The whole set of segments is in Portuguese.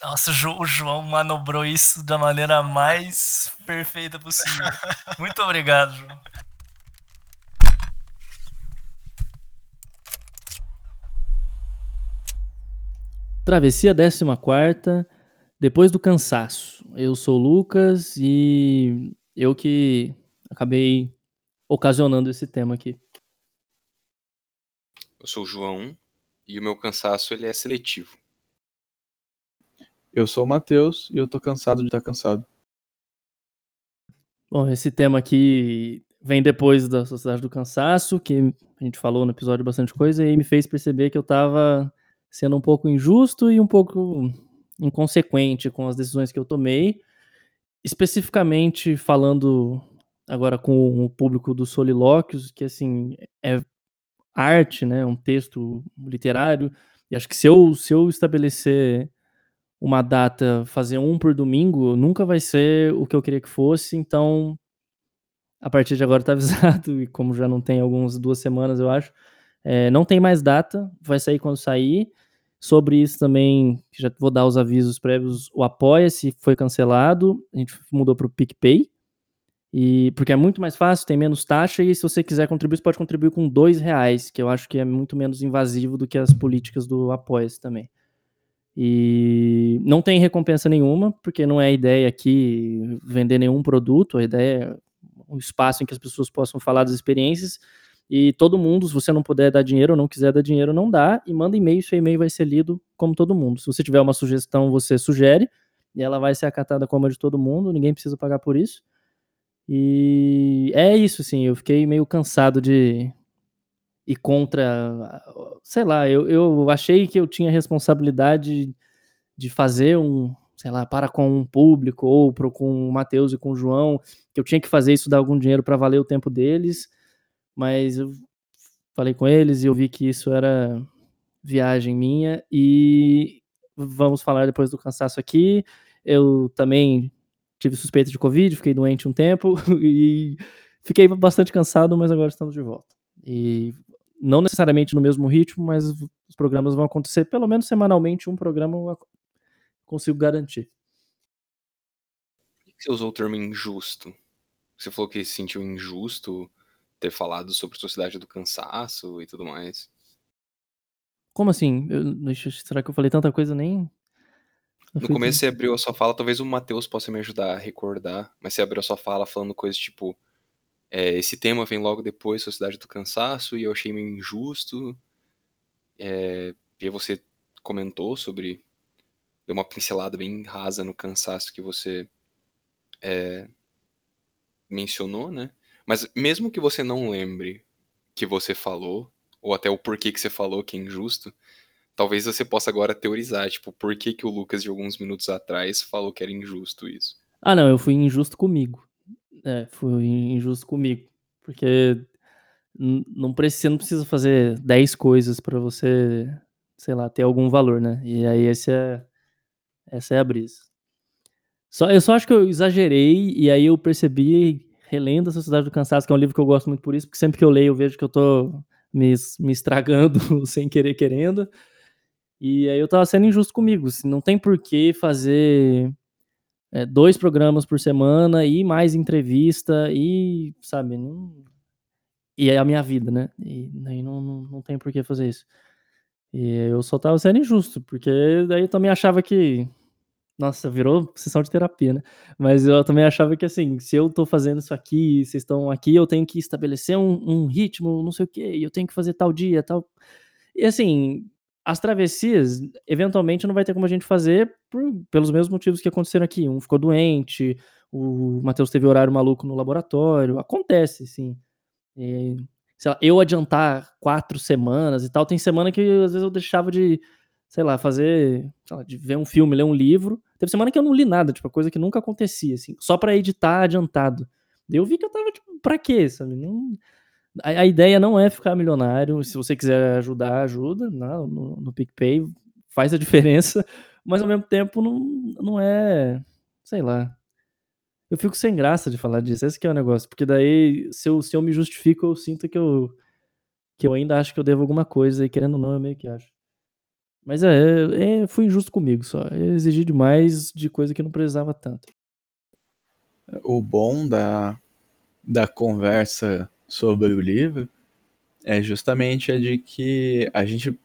Nossa, o João manobrou isso da maneira mais perfeita possível. Muito obrigado, João. Travessia 14, depois do cansaço. Eu sou o Lucas e eu que acabei ocasionando esse tema aqui. Eu sou o João e o meu cansaço ele é seletivo. Eu sou o Matheus e eu tô cansado de estar cansado. Bom, esse tema aqui vem depois da Sociedade do Cansaço, que a gente falou no episódio bastante coisa e me fez perceber que eu tava sendo um pouco injusto e um pouco inconsequente com as decisões que eu tomei, especificamente falando agora com o público dos solilóquios, que assim é arte, né, um texto literário, e acho que se eu, se eu estabelecer uma data, fazer um por domingo, nunca vai ser o que eu queria que fosse, então a partir de agora tá avisado, e como já não tem algumas duas semanas, eu acho, é, não tem mais data, vai sair quando sair. Sobre isso também, já vou dar os avisos prévios, o Apoia-se foi cancelado, a gente mudou para o PicPay, e, porque é muito mais fácil, tem menos taxa, e se você quiser contribuir, você pode contribuir com dois reais, que eu acho que é muito menos invasivo do que as políticas do Apoia-se também. E não tem recompensa nenhuma, porque não é a ideia aqui vender nenhum produto, a ideia é um espaço em que as pessoas possam falar das experiências, e todo mundo, se você não puder dar dinheiro ou não quiser dar dinheiro, não dá, e manda e-mail, seu e-mail vai ser lido como todo mundo. Se você tiver uma sugestão, você sugere, e ela vai ser acatada como a de todo mundo, ninguém precisa pagar por isso. E é isso, assim, eu fiquei meio cansado de ir contra, sei lá, eu, eu achei que eu tinha responsabilidade de fazer um, sei lá, para com um público, ou pro, com o Matheus e com o João, que eu tinha que fazer isso, dar algum dinheiro para valer o tempo deles, mas eu falei com eles e eu vi que isso era viagem minha, e vamos falar depois do cansaço aqui, eu também tive suspeita de Covid, fiquei doente um tempo e fiquei bastante cansado, mas agora estamos de volta. E não necessariamente no mesmo ritmo, mas os programas vão acontecer pelo menos semanalmente, um programa eu consigo garantir. Por que você usou o termo injusto? Você falou que se sentiu injusto ter falado sobre sociedade do cansaço e tudo mais. Como assim? Eu, será que eu falei tanta coisa nem no começo você abriu a sua fala, talvez o Matheus possa me ajudar a recordar, mas você abriu a sua fala falando coisas tipo. É, esse tema vem logo depois, Sociedade do Cansaço, e eu achei meio injusto. É, e você comentou sobre. Deu uma pincelada bem rasa no cansaço que você é, mencionou, né? Mas mesmo que você não lembre que você falou, ou até o porquê que você falou que é injusto, talvez você possa agora teorizar, tipo, por que, que o Lucas de alguns minutos atrás falou que era injusto isso. Ah, não, eu fui injusto comigo. É, fui injusto comigo. Porque não precisa, você não precisa fazer 10 coisas para você, sei lá, ter algum valor, né? E aí esse é, essa é a brisa. Só, eu só acho que eu exagerei e aí eu percebi, relendo a Sociedade do Cansaço, que é um livro que eu gosto muito por isso, porque sempre que eu leio eu vejo que eu tô me, me estragando sem querer querendo. E aí eu tava sendo injusto comigo. Assim, não tem por que fazer é, dois programas por semana e mais entrevista e, sabe, não... e é a minha vida, né? E não, não, não tem por que fazer isso. E eu só tava sendo injusto, porque daí eu também achava que. Nossa, virou sessão de terapia, né? Mas eu também achava que, assim, se eu tô fazendo isso aqui, vocês estão aqui, eu tenho que estabelecer um, um ritmo, não sei o quê, eu tenho que fazer tal dia, tal. E assim, as travessias, eventualmente, não vai ter como a gente fazer por, pelos mesmos motivos que aconteceram aqui. Um ficou doente, o Matheus teve horário maluco no laboratório. Acontece, sim. E, lá, eu adiantar quatro semanas e tal, tem semana que às vezes eu deixava de, sei lá, fazer, lá, de ver um filme, ler um livro. Teve semana que eu não li nada, tipo, coisa que nunca acontecia, assim, só para editar adiantado. Eu vi que eu tava, tipo, pra quê, sabe? Não, a, a, ideia não é ficar milionário. Se você quiser ajudar, ajuda né, no, no PicPay, faz a diferença, mas ao mesmo tempo não, não é. Sei lá. Eu fico sem graça de falar disso. Esse é o negócio. Porque daí, se eu, se eu me justifico, eu sinto que eu, que eu ainda acho que eu devo alguma coisa, e querendo ou não, eu meio que acho. Mas é, é, fui injusto comigo só. Eu exigi demais de coisa que não precisava tanto. O bom da, da conversa sobre o livro é justamente a de que a gente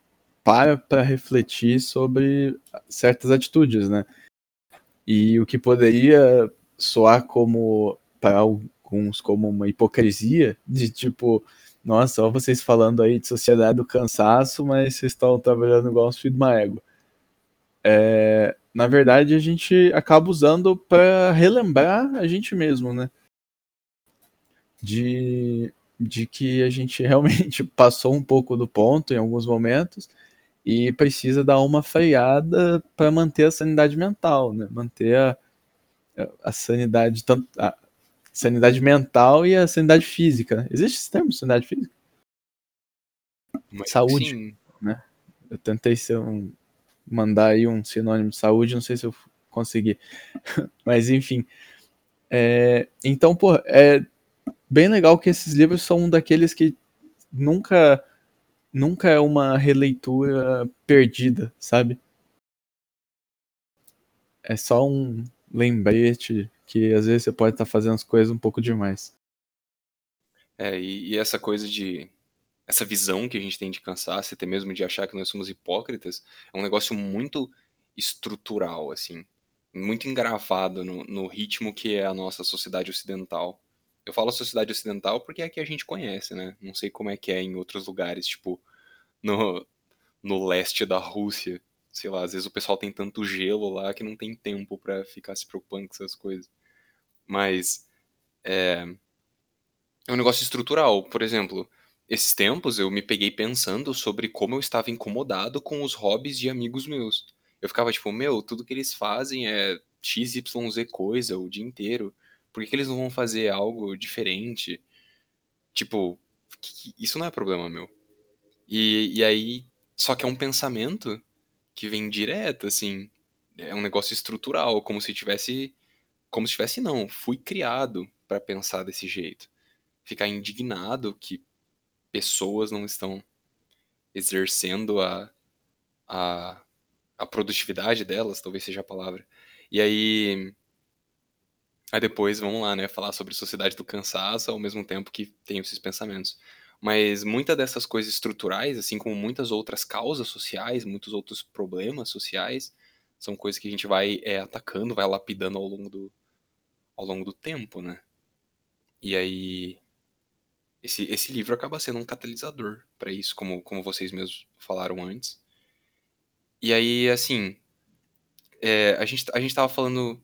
para para refletir sobre certas atitudes, né? E o que poderia soar como para alguns como uma hipocrisia de tipo, nossa, só vocês falando aí de sociedade do cansaço, mas vocês estão trabalhando igual os filhos de uma égua. É, na verdade, a gente acaba usando para relembrar a gente mesmo, né? De, de que a gente realmente passou um pouco do ponto em alguns momentos e precisa dar uma freada para manter a sanidade mental, né? Manter a, a sanidade tanto a sanidade mental e a sanidade física. Né? Existe esse termo, sanidade física? Mas, Saúde, sim, né? Eu tentei ser um mandar aí um sinônimo de saúde, não sei se eu consegui. Mas enfim. É, então, pô, é bem legal que esses livros são um daqueles que nunca nunca é uma releitura perdida, sabe? É só um lembrete que às vezes você pode estar fazendo as coisas um pouco demais. É, e, e essa coisa de. Essa visão que a gente tem de cansaço, até mesmo de achar que nós somos hipócritas, é um negócio muito estrutural, assim. Muito engravado no, no ritmo que é a nossa sociedade ocidental. Eu falo sociedade ocidental porque é que a gente conhece, né? Não sei como é que é em outros lugares, tipo, no, no leste da Rússia. Sei lá, às vezes o pessoal tem tanto gelo lá que não tem tempo para ficar se preocupando com essas coisas. Mas é, é um negócio estrutural. Por exemplo, esses tempos eu me peguei pensando sobre como eu estava incomodado com os hobbies de amigos meus. Eu ficava tipo, meu, tudo que eles fazem é XYZ coisa o dia inteiro. Por que, que eles não vão fazer algo diferente? Tipo, isso não é problema meu. E, e aí, só que é um pensamento que vem direto, assim. É um negócio estrutural, como se tivesse. Como se tivesse, não. Fui criado para pensar desse jeito. Ficar indignado que pessoas não estão exercendo a, a, a produtividade delas, talvez seja a palavra. E aí. Aí depois, vamos lá, né? Falar sobre sociedade do cansaço ao mesmo tempo que tem esses pensamentos. Mas muitas dessas coisas estruturais, assim como muitas outras causas sociais, muitos outros problemas sociais, são coisas que a gente vai é, atacando, vai lapidando ao longo do, ao longo do tempo, né? E aí esse, esse livro acaba sendo um catalisador para isso, como, como vocês mesmos falaram antes. E aí, assim, é, a, gente, a gente tava falando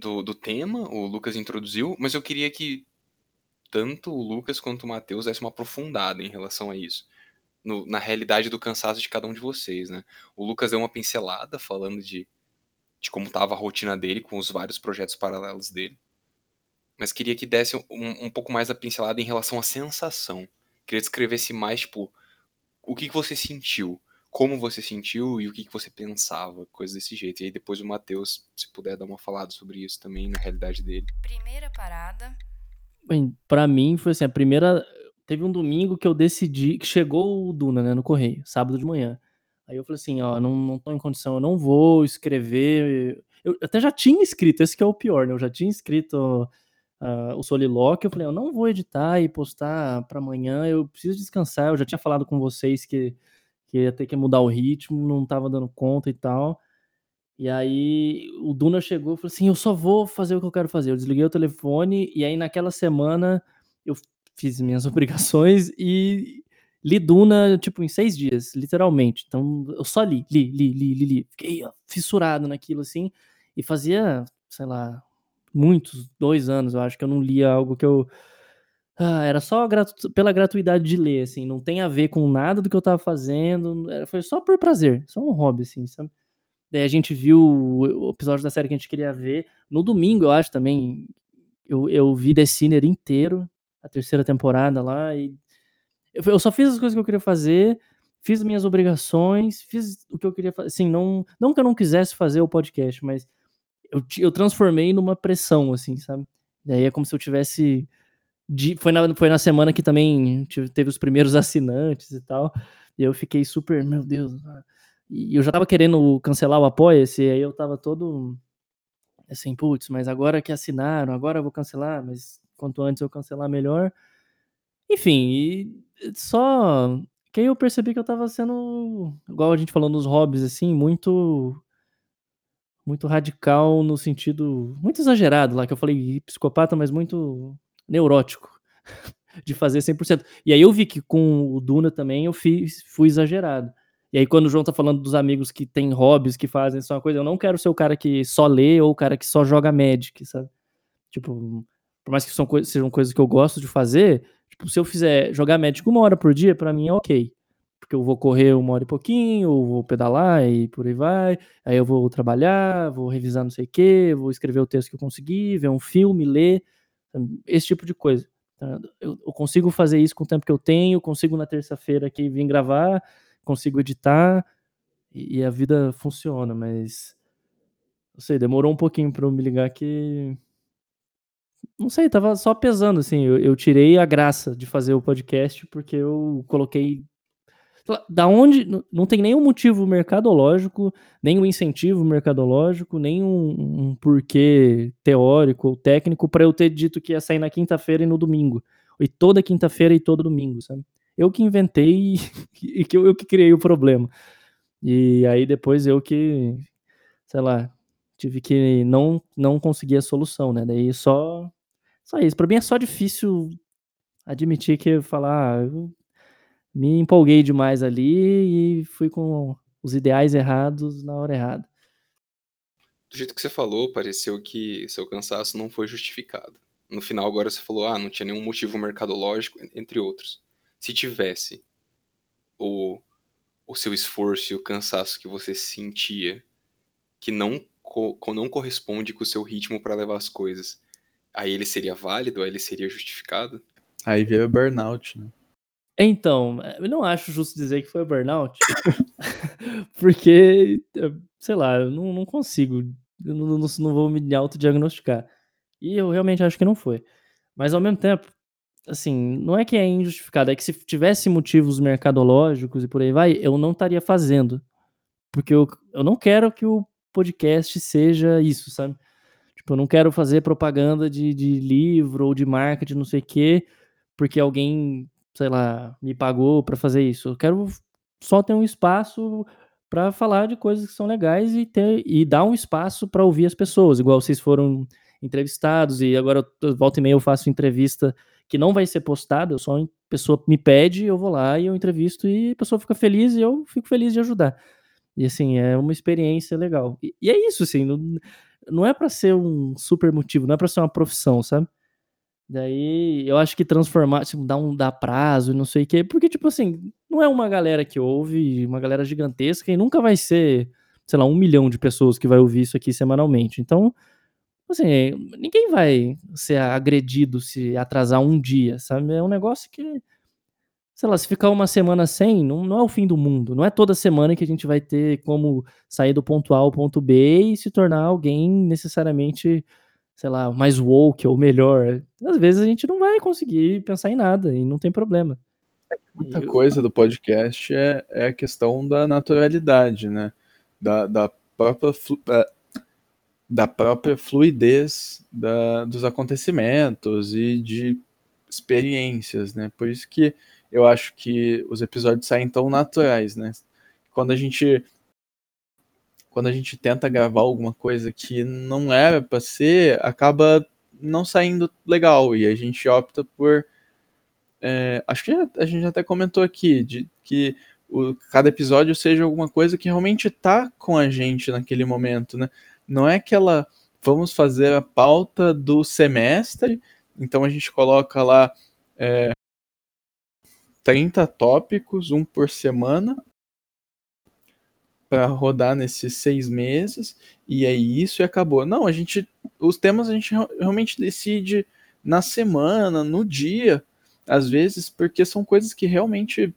do, do tema, o Lucas introduziu, mas eu queria que tanto o Lucas quanto o Matheus desse uma aprofundada em relação a isso. No, na realidade do cansaço de cada um de vocês, né? O Lucas deu uma pincelada falando de, de como estava a rotina dele com os vários projetos paralelos dele. Mas queria que desse um, um pouco mais a pincelada em relação à sensação. Queria descrevesse mais, tipo, o que, que você sentiu, como você sentiu e o que, que você pensava, coisas desse jeito. E aí depois o Matheus, se puder dar uma falada sobre isso também, na realidade dele. Primeira parada, Bem, pra mim foi assim, a primeira teve um domingo que eu decidi que chegou o Duna, né, no correio, sábado de manhã. Aí eu falei assim: "Ó, não não tô em condição, eu não vou escrever". Eu até já tinha escrito, esse que é o pior, né, eu já tinha escrito, ah, o solilóquio, eu falei: "Eu não vou editar e postar pra amanhã, eu preciso descansar". Eu já tinha falado com vocês que que ia ter que mudar o ritmo, não estava dando conta e tal. E aí o Duna chegou e falou assim: Eu só vou fazer o que eu quero fazer. Eu desliguei o telefone, e aí naquela semana eu fiz minhas obrigações e li Duna, tipo, em seis dias, literalmente. Então eu só li, li, li, li, li, li. Fiquei fissurado naquilo assim. E fazia, sei lá, muitos, dois anos, eu acho que eu não lia algo que eu. Ah, era só gratu pela gratuidade de ler, assim, não tem a ver com nada do que eu tava fazendo, foi só por prazer, só um hobby, assim, sabe? Daí a gente viu o episódio da série que a gente queria ver. No domingo, eu acho também, eu, eu vi The Sinner inteiro, a terceira temporada lá, e eu, eu só fiz as coisas que eu queria fazer, fiz minhas obrigações, fiz o que eu queria fazer. Assim, não, não que eu não quisesse fazer o podcast, mas eu, eu transformei numa pressão, assim, sabe? Daí é como se eu tivesse. De, foi, na, foi na semana que também teve os primeiros assinantes e tal. E eu fiquei super, meu Deus. E eu já tava querendo cancelar o Apoia-se, aí eu tava todo assim, putz, mas agora que assinaram, agora eu vou cancelar, mas quanto antes eu cancelar, melhor. Enfim, e só que aí eu percebi que eu tava sendo, igual a gente falou nos hobbies, assim, muito muito radical no sentido muito exagerado lá, que eu falei psicopata, mas muito neurótico de fazer 100%. E aí eu vi que com o Duna também eu fui exagerado. E aí quando o João tá falando dos amigos que têm hobbies, que fazem só uma coisa, eu não quero ser o cara que só lê ou o cara que só joga Magic, sabe? Tipo, por mais que são co sejam coisas que eu gosto de fazer, tipo, se eu fizer jogar Magic uma hora por dia, para mim é ok. Porque eu vou correr uma hora e pouquinho, ou vou pedalar e por aí vai. Aí eu vou trabalhar, vou revisar não sei o quê, vou escrever o texto que eu consegui, ver um filme, ler, esse tipo de coisa. Tá? Eu, consigo fazer isso com o tempo que eu tenho, consigo na terça-feira aqui vir gravar, consigo editar e, e a vida funciona, mas não sei, demorou um pouquinho para eu me ligar que não sei, tava só pesando, assim. Eu, eu, tirei a graça de fazer o podcast porque eu coloquei. Da onde. Não tem nenhum motivo mercadológico, nenhum incentivo mercadológico, nenhum um porquê teórico ou técnico para eu ter dito que ia sair na quinta-feira e no domingo. E toda quinta-feira e todo domingo, sabe? Eu que inventei e que eu, eu que criei o problema. E aí depois eu que, sei lá, tive que não não conseguir a solução, né? Daí só só isso. Para mim é só difícil admitir que falar, ah, me empolguei demais ali e fui com os ideais errados na hora errada. Do jeito que você falou, pareceu que seu cansaço não foi justificado. No final, agora você falou, ah, não tinha nenhum motivo mercadológico, entre outros. Se tivesse, o, o seu esforço e o cansaço que você sentia, que não, co, não corresponde com o seu ritmo para levar as coisas, aí ele seria válido, aí ele seria justificado? Aí vira burnout, né? Então, eu não acho justo dizer que foi burnout, porque, sei lá, eu não, não consigo, eu não, não, não vou me autodiagnosticar. E eu realmente acho que não foi. Mas ao mesmo tempo, assim, não é que é injustificado, é que se tivesse motivos mercadológicos e por aí vai, eu não estaria fazendo. Porque eu, eu não quero que o podcast seja isso, sabe? Tipo, eu não quero fazer propaganda de, de livro ou de marketing, não sei o quê, porque alguém, sei lá, me pagou para fazer isso. Eu quero só ter um espaço para falar de coisas que são legais e ter e dar um espaço para ouvir as pessoas, igual vocês foram entrevistados e agora eu, volta e meia eu faço entrevista que não vai ser postada, só a pessoa me pede, eu vou lá e eu entrevisto e a pessoa fica feliz e eu fico feliz de ajudar. E assim, é uma experiência legal. E, e é isso, assim, não, não é para ser um super motivo, não é para ser uma profissão, sabe? Daí eu acho que transformar, tipo, dar um dar prazo e não sei o quê, porque, tipo assim, não é uma galera que ouve, uma galera gigantesca, e nunca vai ser, sei lá, um milhão de pessoas que vai ouvir isso aqui semanalmente. Então, assim, ninguém vai ser agredido se atrasar um dia, sabe? É um negócio que sei lá, se ficar uma semana sem, não, não é o fim do mundo. Não é toda semana que a gente vai ter como sair do ponto A ao ponto B e se tornar alguém necessariamente, sei lá, mais woke ou melhor. Às vezes a gente não vai conseguir pensar em nada e não tem problema. Muita coisa do podcast é, é a questão da naturalidade, né? Da, da, própria, da própria fluidez da, dos acontecimentos e de experiências, né? Por isso que eu acho que os episódios saem tão naturais, né? Quando a gente quando a gente tenta gravar alguma coisa que não era para ser, acaba não saindo legal e a gente opta por é, acho que a gente até comentou aqui de que o, cada episódio seja alguma coisa que realmente tá com a gente naquele momento, né? Não é aquela vamos fazer a pauta do semestre, então a gente coloca lá é, 30 tópicos, um por semana, para rodar nesses seis meses, e é isso e acabou. Não, a gente. Os temas a gente realmente decide na semana, no dia, às vezes, porque são coisas que realmente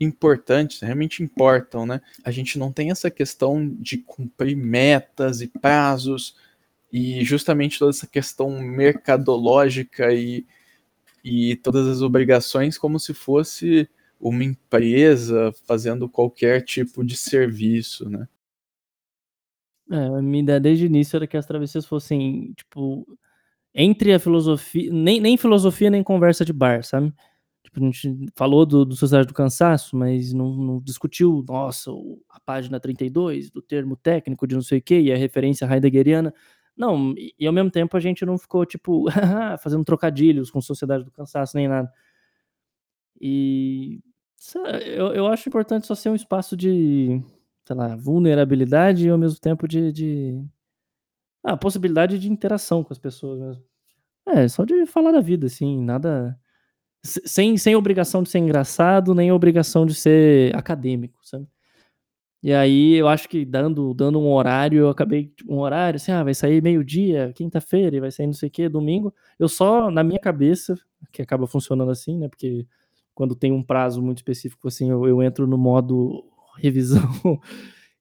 importantes, realmente importam, né? A gente não tem essa questão de cumprir metas e prazos e justamente toda essa questão mercadológica e e todas as obrigações como se fosse uma empresa fazendo qualquer tipo de serviço, né? É, a minha ideia desde o início era que as travessias fossem, tipo, entre a filosofia, nem, nem filosofia nem conversa de bar, sabe? Tipo, a gente falou do, do Sociedade do Cansaço, mas não, não, discutiu, nossa, a página 32 do termo técnico de não sei o que e a referência heideggeriana. Não, e, e ao mesmo tempo a gente não ficou, tipo, fazendo trocadilhos com Sociedade do Cansaço nem nada. E eu, eu acho importante só ser um espaço de, sei lá, vulnerabilidade e ao mesmo tempo de, de ah, possibilidade de interação com as pessoas mesmo. É, só de falar da vida, assim, nada. Sem, sem obrigação de ser engraçado, nem obrigação de ser acadêmico, sabe? E aí eu acho que dando, dando um horário, eu acabei, tipo, um horário, assim, ah, vai sair meio-dia, quinta-feira, e vai sair não sei o que, domingo. Eu só, na minha cabeça, que acaba funcionando assim, né? Porque quando tem um prazo muito específico, assim, eu, eu entro no modo revisão.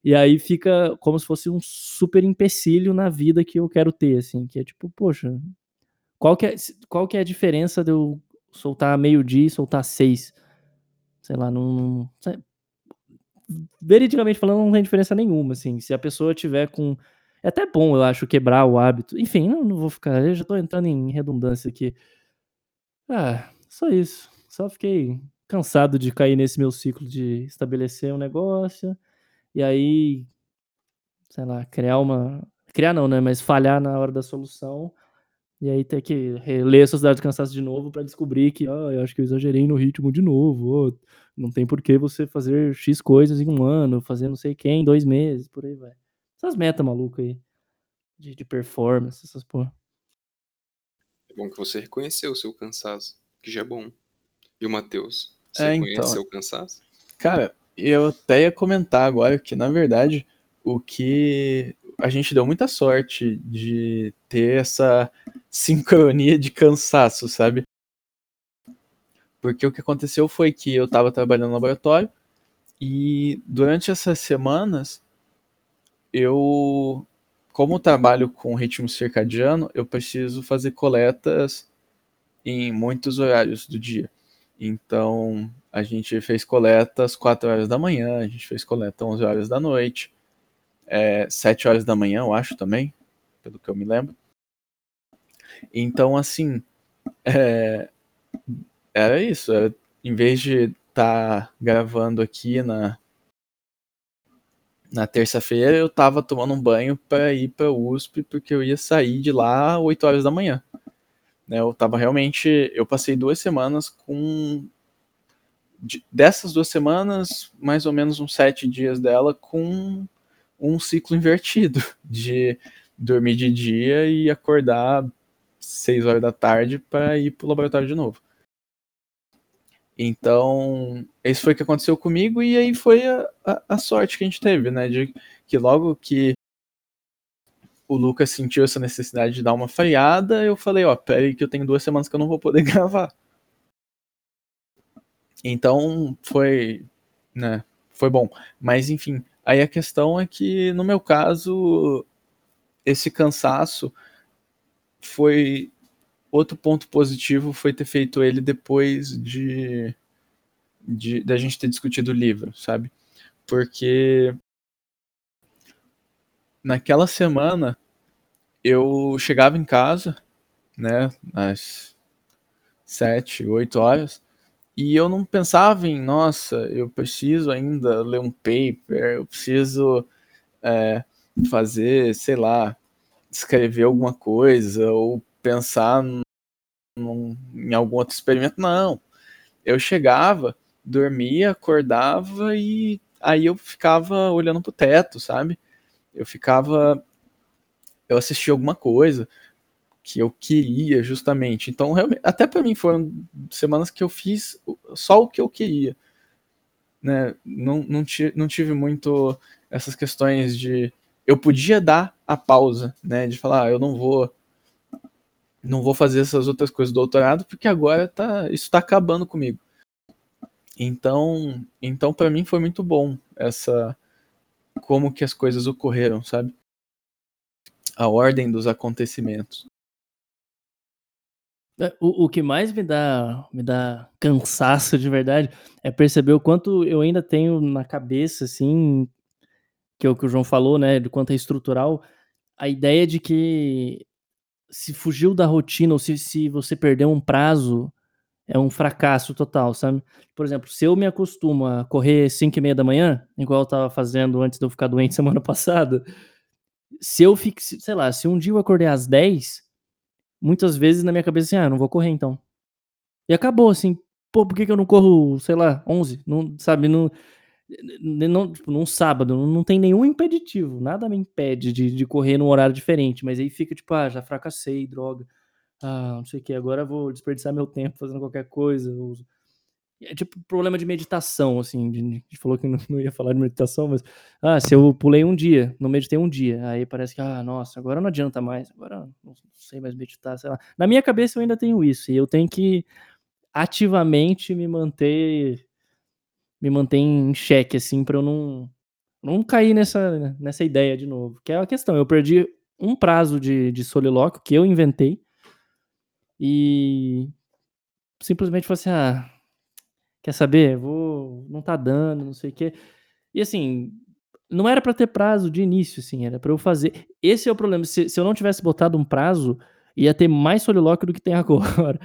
e aí fica como se fosse um super empecilho na vida que eu quero ter, assim, que é tipo, poxa, qual que é, qual que é a diferença de eu soltar meio-dia e soltar seis? Sei lá, não. Veridicamente falando, não tem diferença nenhuma, assim. Se a pessoa tiver com. É até bom, eu acho, quebrar o hábito. Enfim, não, não vou ficar. Eu já tô entrando em redundância aqui. Ah, só isso. Só fiquei cansado de cair nesse meu ciclo de estabelecer um negócio e aí, sei lá, criar uma. Criar não, né? Mas falhar na hora da solução. E aí ter que ler a Sociedade do Cansaço de novo para descobrir que, oh, eu acho que eu exagerei no ritmo de novo. Oh, não tem por que você fazer X coisas em um ano, fazer não sei quem em dois meses, por aí vai. Essas metas malucas aí. De, de performance, essas porra. É bom que você reconheceu o seu cansaço, que já é bom. E o Matheus? Você é, conhece então, seu cansaço? Cara, eu até ia comentar agora que, na verdade, o que a gente deu muita sorte de ter essa sincronia de cansaço, sabe? Porque o que aconteceu foi que eu estava trabalhando no laboratório e durante essas semanas eu, como trabalho com ritmo circadiano, eu preciso fazer coletas em muitos horários do dia. Então, a gente fez coleta às 4 horas da manhã, a gente fez coleta às 11 horas da noite, é, 7 horas da manhã, eu acho também, pelo que eu me lembro. Então, assim, é, era isso. Era, em vez de estar tá gravando aqui na, na terça-feira, eu estava tomando um banho para ir para USP, porque eu ia sair de lá às 8 horas da manhã. Né, eu tava realmente. Eu passei duas semanas com. De, dessas duas semanas, mais ou menos uns sete dias dela com um ciclo invertido de dormir de dia e acordar seis horas da tarde para ir pro laboratório de novo. Então, isso foi o que aconteceu comigo, e aí foi a, a, a sorte que a gente teve, né? De que logo que o Lucas sentiu essa necessidade de dar uma freada, eu falei, ó, peraí que eu tenho duas semanas que eu não vou poder gravar. Então foi, né, foi bom. Mas enfim, aí a questão é que no meu caso esse cansaço foi outro ponto positivo foi ter feito ele depois de da gente ter discutido o livro, sabe? Porque naquela semana eu chegava em casa, né, às sete, oito horas, e eu não pensava em, nossa, eu preciso ainda ler um paper, eu preciso é, fazer, sei lá, escrever alguma coisa, ou pensar num, em algum outro experimento. Não. Eu chegava, dormia, acordava e aí eu ficava olhando pro teto, sabe? Eu ficava eu assisti alguma coisa que eu queria justamente. Então, até para mim foram semanas que eu fiz só o que eu queria. Né? Não, não, não tive muito essas questões de eu podia dar a pausa, né, de falar, ah, eu não vou não vou fazer essas outras coisas do doutorado porque agora tá isso está acabando comigo. Então, então para mim foi muito bom essa como que as coisas ocorreram, sabe? A ordem dos acontecimentos. É, o, o que mais me dá, me dá cansaço de verdade é perceber o quanto eu ainda tenho na cabeça, assim, que é o que o João falou, né, do quanto é estrutural, a ideia de que se fugiu da rotina ou se, se você perdeu um prazo, é um fracasso total, sabe? Por exemplo, se eu me acostumo a correr 5 e meia da manhã, igual eu tava fazendo antes de eu ficar doente semana passada, se eu fique, sei lá, se um dia eu acordei às 10, muitas vezes na minha cabeça assim, ah, não vou correr então. E acabou, assim, pô, por que, que eu não corro, sei lá, 11? Não, sabe, não, não, tipo, num sábado, não tem nenhum impeditivo, nada me impede de, de correr num horário diferente, mas aí fica tipo, ah, já fracassei, droga, ah, não sei o que, agora vou desperdiçar meu tempo fazendo qualquer coisa. É tipo problema de meditação, assim, de, de falou que não, ia falar de meditação, mas, ah, se eu pulei um dia, não meditei um dia, aí parece que, ah, nossa, agora não adianta mais, agora não sei mais meditar, sei lá. Na minha cabeça eu ainda tenho isso, e eu tenho que ativamente me manter me mantém em xeque, assim, para eu não, não cair nessa, nessa ideia de novo. Que é a questão. Eu perdi um prazo de, de solilóquio que eu inventei e simplesmente falei assim: ah, quer saber? Vou, não tá dando, não sei o quê. E assim, não era para ter prazo de início, assim, era para eu fazer. Esse é o problema. Se, se eu não tivesse botado um prazo, ia ter mais solilóquio do que tem agora.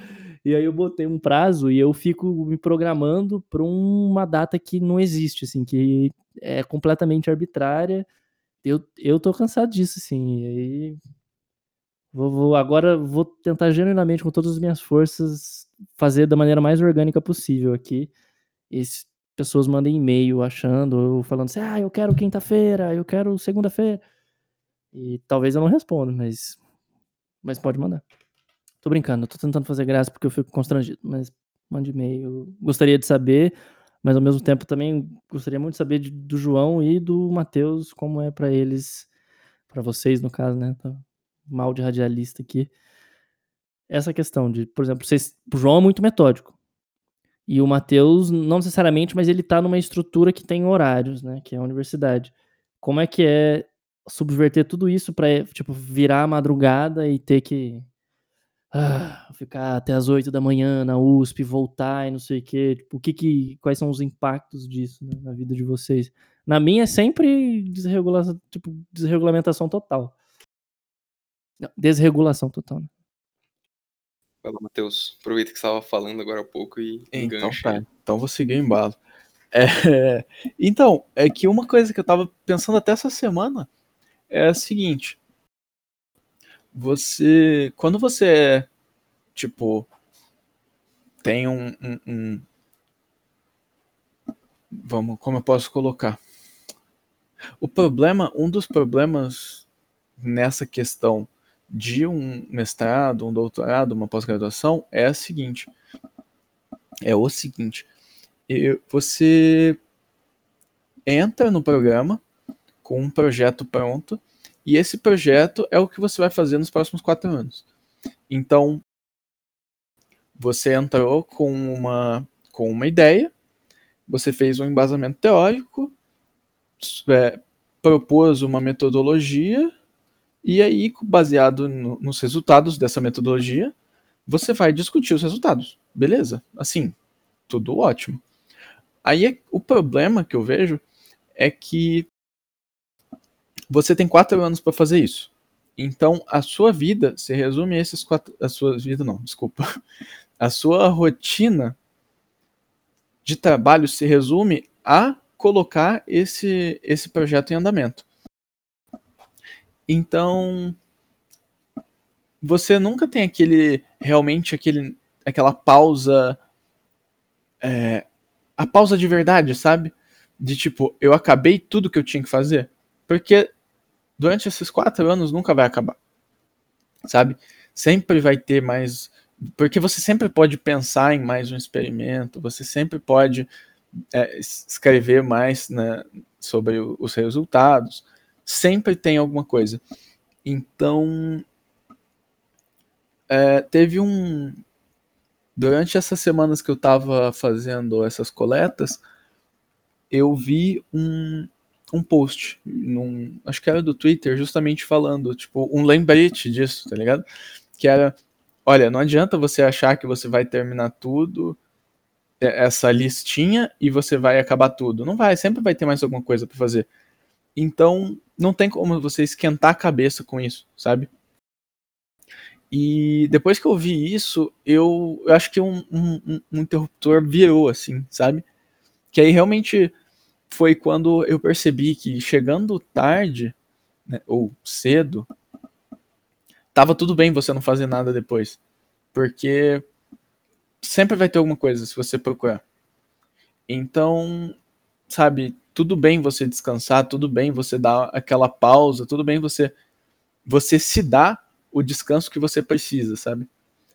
E aí eu botei um prazo e eu fico me programando para uma data que não existe, assim, que é completamente arbitrária. Eu, eu tô cansado disso, assim. E aí vou, vou, agora vou tentar genuinamente, com todas as minhas forças, fazer da maneira mais orgânica possível aqui. E pessoas mandem e-mail achando, ou falando assim, ah, eu quero quinta-feira, eu quero segunda-feira. E talvez eu não responda, mas, mas pode mandar. Tô brincando, tô tentando fazer graça porque eu fico constrangido, mas mande e-mail. Gostaria de saber, mas ao mesmo tempo também gostaria muito de saber de, do João e do Matheus como é para eles, para vocês no caso, né? Tô mal de radialista aqui. Essa questão de, por exemplo, vocês, o João é muito metódico. E o Matheus, não necessariamente, mas ele tá numa estrutura que tem horários, né? Que é a universidade. Como é que é subverter tudo isso para tipo, virar a madrugada e ter que ah, ficar até as 8 da manhã na USP, voltar e não sei o quê. Tipo, o que que, quais são os impactos disso né, na vida de vocês? Na minha é sempre desregulação, tipo, desregulamentação total. Não, desregulação total. Né? Fala, Matheus. Aproveita que você estava falando agora há pouco e então, engancha. Tá. Então vou seguir o embalo. É, então, é que uma coisa que eu estava pensando até essa semana é a seguinte você. Quando você é, tipo, tem um, um, um, Vamos, como eu posso colocar? O problema, um dos problemas nessa questão de um mestrado, um doutorado, uma pós-graduação é a seguinte. É o seguinte. Você entra no programa com um projeto pronto e esse projeto é o que você vai fazer nos próximos quatro anos. Então, você entrou com uma, com uma ideia, você fez um embasamento teórico, é, propôs uma metodologia, e aí, baseado no, nos resultados dessa metodologia, você vai discutir os resultados. Beleza? Assim, tudo ótimo. Aí o problema que eu vejo é que você tem quatro anos para fazer isso. Então, a sua vida se resume a esses quatro. A sua vida, não, desculpa. A sua rotina de trabalho se resume a colocar esse, esse projeto em andamento. Então, você nunca tem aquele realmente aquele aquela pausa é, a pausa de verdade, sabe? De tipo, eu acabei tudo que eu tinha que fazer. Porque durante esses quatro anos nunca vai acabar. Sabe? Sempre vai ter mais. Porque você sempre pode pensar em mais um experimento, você sempre pode é, escrever mais né, sobre os resultados. Sempre tem alguma coisa. Então. É, teve um. Durante essas semanas que eu estava fazendo essas coletas, eu vi um, um post, num, acho que era do Twitter, justamente falando, tipo, um lembrete disso, tá ligado? Que era olha, não adianta você achar que você vai terminar tudo, essa listinha, e você vai acabar tudo. Não vai, sempre vai ter mais alguma coisa para fazer. Então, não tem como você esquentar a cabeça com isso, sabe? E depois que eu vi isso, eu, eu acho que um, um, um interruptor virou, assim, sabe? Que aí realmente foi quando eu percebi que chegando tarde, né, ou cedo, tava tudo bem você não fazer nada depois. Porque sempre vai ter alguma coisa se você procurar. Então, sabe, tudo bem você descansar, tudo bem você dar aquela pausa, tudo bem você você se dá o descanso que você precisa, sabe?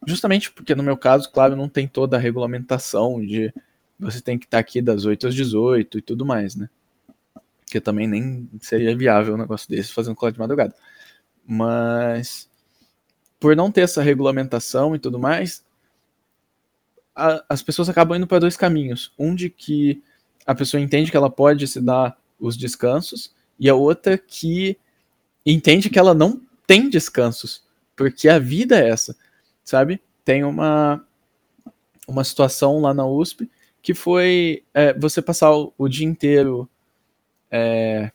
Justamente porque no meu caso, claro, não tem toda a regulamentação de você tem que estar aqui das 8 às 18 e tudo mais, né? Que também nem seria viável um negócio desse fazendo cola de madrugada. Mas por não ter essa regulamentação e tudo mais, a, as pessoas acabam indo para dois caminhos. Um de que a pessoa entende que ela pode se dar os descansos, e a outra que entende que ela não tem descansos, porque a vida é essa, sabe? Tem uma, uma situação lá na USP que foi é, você passar o, o dia inteiro. É,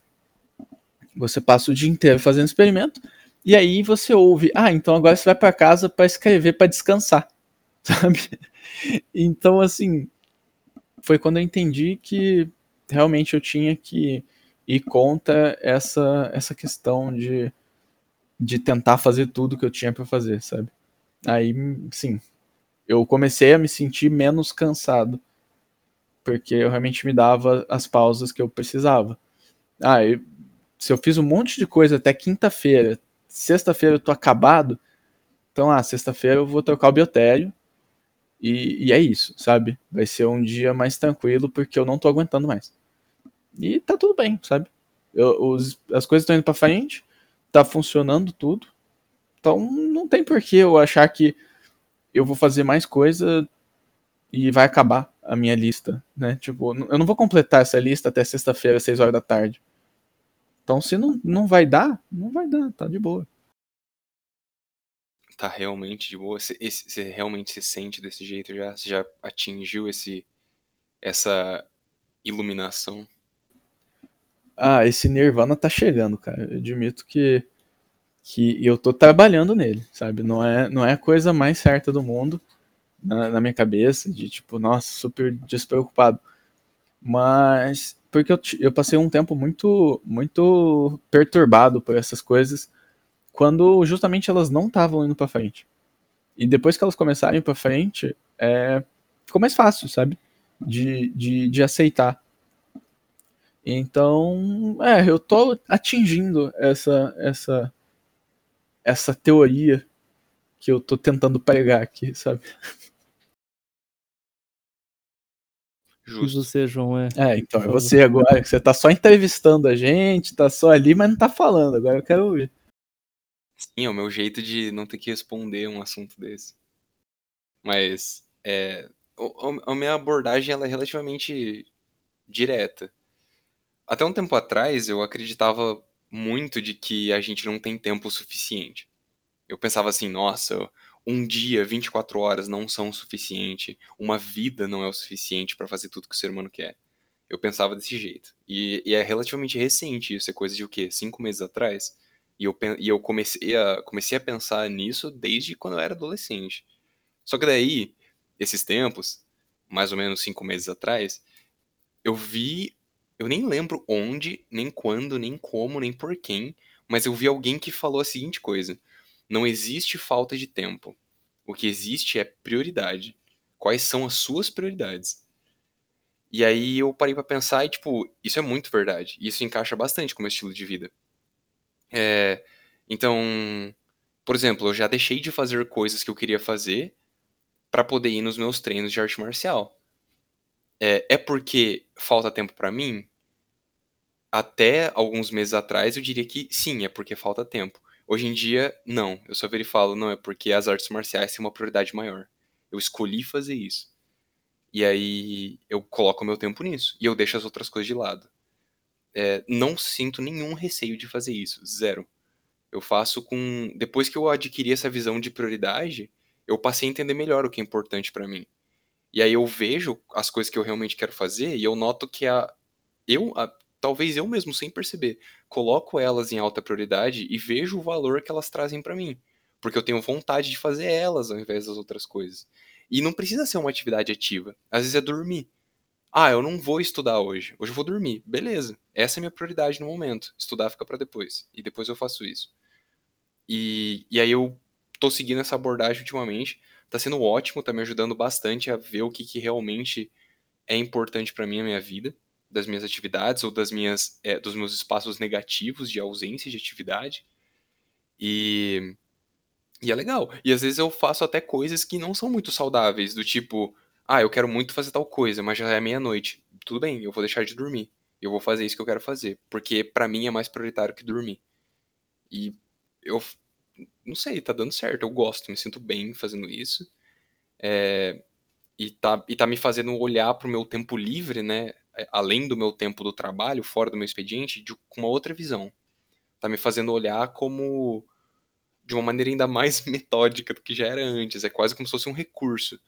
você passa o dia inteiro fazendo experimento, e aí você ouve, ah, então agora você vai para casa para escrever, para descansar, sabe? Então, assim, foi quando eu entendi que realmente eu tinha que ir contra essa, essa questão de, de tentar fazer tudo que eu tinha para fazer, sabe? Aí, sim, eu comecei a me sentir menos cansado porque eu realmente me dava as pausas que eu precisava. Ah, eu, se eu fiz um monte de coisa até quinta-feira, sexta-feira eu tô acabado, então, ah, sexta-feira eu vou trocar o biotério e, e, é isso, sabe? Vai ser um dia mais tranquilo porque eu não tô aguentando mais. E tá tudo bem, sabe? Eu, os, as coisas estão indo pra frente, tá funcionando tudo, então não tem por que eu achar que eu vou fazer mais coisa e vai acabar a minha lista, né? Tipo, eu não vou completar essa lista até sexta-feira, 6 horas da tarde. Então, se não, não vai dar, não vai dar, tá de boa. Tá realmente de boa? Você, realmente se sente desse jeito já? Você já atingiu esse, essa iluminação? Ah, esse Nirvana tá chegando, cara. Eu admito que, que eu tô trabalhando nele, sabe? Não é, não é a coisa mais certa do mundo na, na minha cabeça, de tipo, nossa, super despreocupado. Mas porque eu, eu passei um tempo muito, muito perturbado por essas coisas, quando justamente elas não estavam indo para frente. E depois que elas começaram a ir para frente, é, ficou mais fácil, sabe? De, de, de aceitar. Então, é, eu tô atingindo essa, essa, essa teoria que eu tô tentando pregar aqui, sabe? Justo. Você, João, é. É, então, é você agora. Você tá só entrevistando a gente, tá só ali, mas não tá falando. Agora eu quero ouvir. Sim, é o meu jeito de não ter que responder um assunto desse. Mas, é, a minha abordagem ela é relativamente direta. Até um tempo atrás, eu acreditava muito de que a gente não tem tempo suficiente. Eu pensava assim, nossa, um dia, 24 horas não são o suficiente, uma vida não é o suficiente para fazer tudo que o ser humano quer. Eu pensava desse jeito. E, e, é relativamente recente isso, é coisa de o quê? Cinco meses atrás? E eu, e eu comecei, a, comecei a pensar nisso desde quando eu era adolescente. Só que daí, esses tempos, mais ou menos cinco meses atrás, eu vi, eu nem lembro onde, nem quando, nem como, nem por quem, mas eu vi alguém que falou a seguinte coisa não existe falta de tempo. O que existe é prioridade. Quais são as suas prioridades? E aí eu parei para pensar e, tipo, isso é muito verdade. Isso encaixa bastante com o meu estilo de vida. É, então, por exemplo, eu já deixei de fazer coisas que eu queria fazer para poder ir nos meus treinos de arte marcial. É, é porque falta tempo para mim? Até alguns meses atrás eu diria que sim, é porque falta tempo. Hoje em dia, não. Eu só e falo, não, é porque as artes marciais têm uma prioridade maior. Eu escolhi fazer isso. E aí eu coloco meu tempo nisso. E eu deixo as outras coisas de lado. É, não sinto nenhum receio de fazer isso. Zero. Eu faço com. Depois que eu adquiri essa visão de prioridade, eu passei a entender melhor o que é importante para mim. E aí eu vejo as coisas que eu realmente quero fazer e eu noto que a eu a, talvez eu mesmo sem perceber coloco elas em alta prioridade e vejo o valor que elas trazem para mim, porque eu tenho vontade de fazer elas ao invés das outras coisas. E não precisa ser uma atividade ativa. Às vezes é dormir. Ah, eu não vou estudar hoje. Hoje eu vou dormir. Beleza. Essa é a minha prioridade no momento. Estudar fica para depois. E depois eu faço isso. E, e aí eu tô seguindo essa abordagem ultimamente. Tá sendo ótimo, tá me ajudando bastante a ver o que, que realmente é importante para mim na minha vida, das minhas atividades ou das minhas, é, dos meus espaços negativos de ausência de atividade. E, e é legal. E às vezes eu faço até coisas que não são muito saudáveis, do tipo, ah, eu quero muito fazer tal coisa, mas já é meia-noite. Tudo bem, eu vou deixar de dormir. Eu vou fazer isso que eu quero fazer, porque para mim é mais prioritário que dormir. E eu não sei, tá dando certo, eu gosto, me sinto bem fazendo isso. É, e, tá, e tá me fazendo olhar pro meu tempo livre, né? É, além do meu tempo do trabalho, fora do meu expediente, de, com uma outra visão. Tá me fazendo olhar como de uma maneira ainda mais metódica do que já era antes. É quase como se fosse um recurso.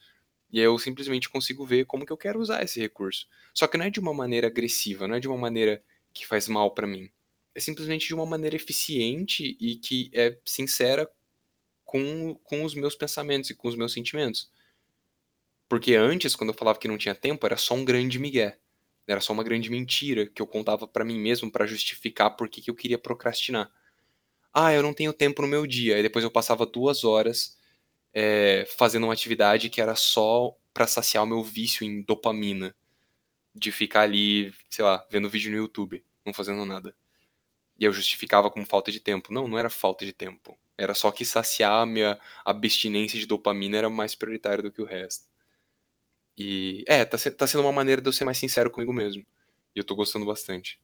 E eu simplesmente consigo ver como que eu quero usar esse recurso. Só que não é de uma maneira agressiva, não é de uma maneira que faz mal para mim é simplesmente de uma maneira eficiente e que é sincera com, com os meus pensamentos e com os meus sentimentos. Porque antes, quando eu falava que não tinha tempo, era só um grande migué. Era só uma grande mentira que eu contava para mim mesmo para justificar por que eu queria procrastinar. Ah, eu não tenho tempo no meu dia. E depois eu passava duas horas é, fazendo uma atividade que era só para saciar o meu vício em dopamina. De ficar ali, sei lá, vendo vídeo no YouTube, não fazendo nada. E eu justificava como falta de tempo. Não, não era falta de tempo. Era só que saciar a minha abstinência de dopamina era mais prioritário do que o resto. E é, tá, tá sendo uma maneira de eu ser mais sincero comigo mesmo. E eu tô gostando bastante.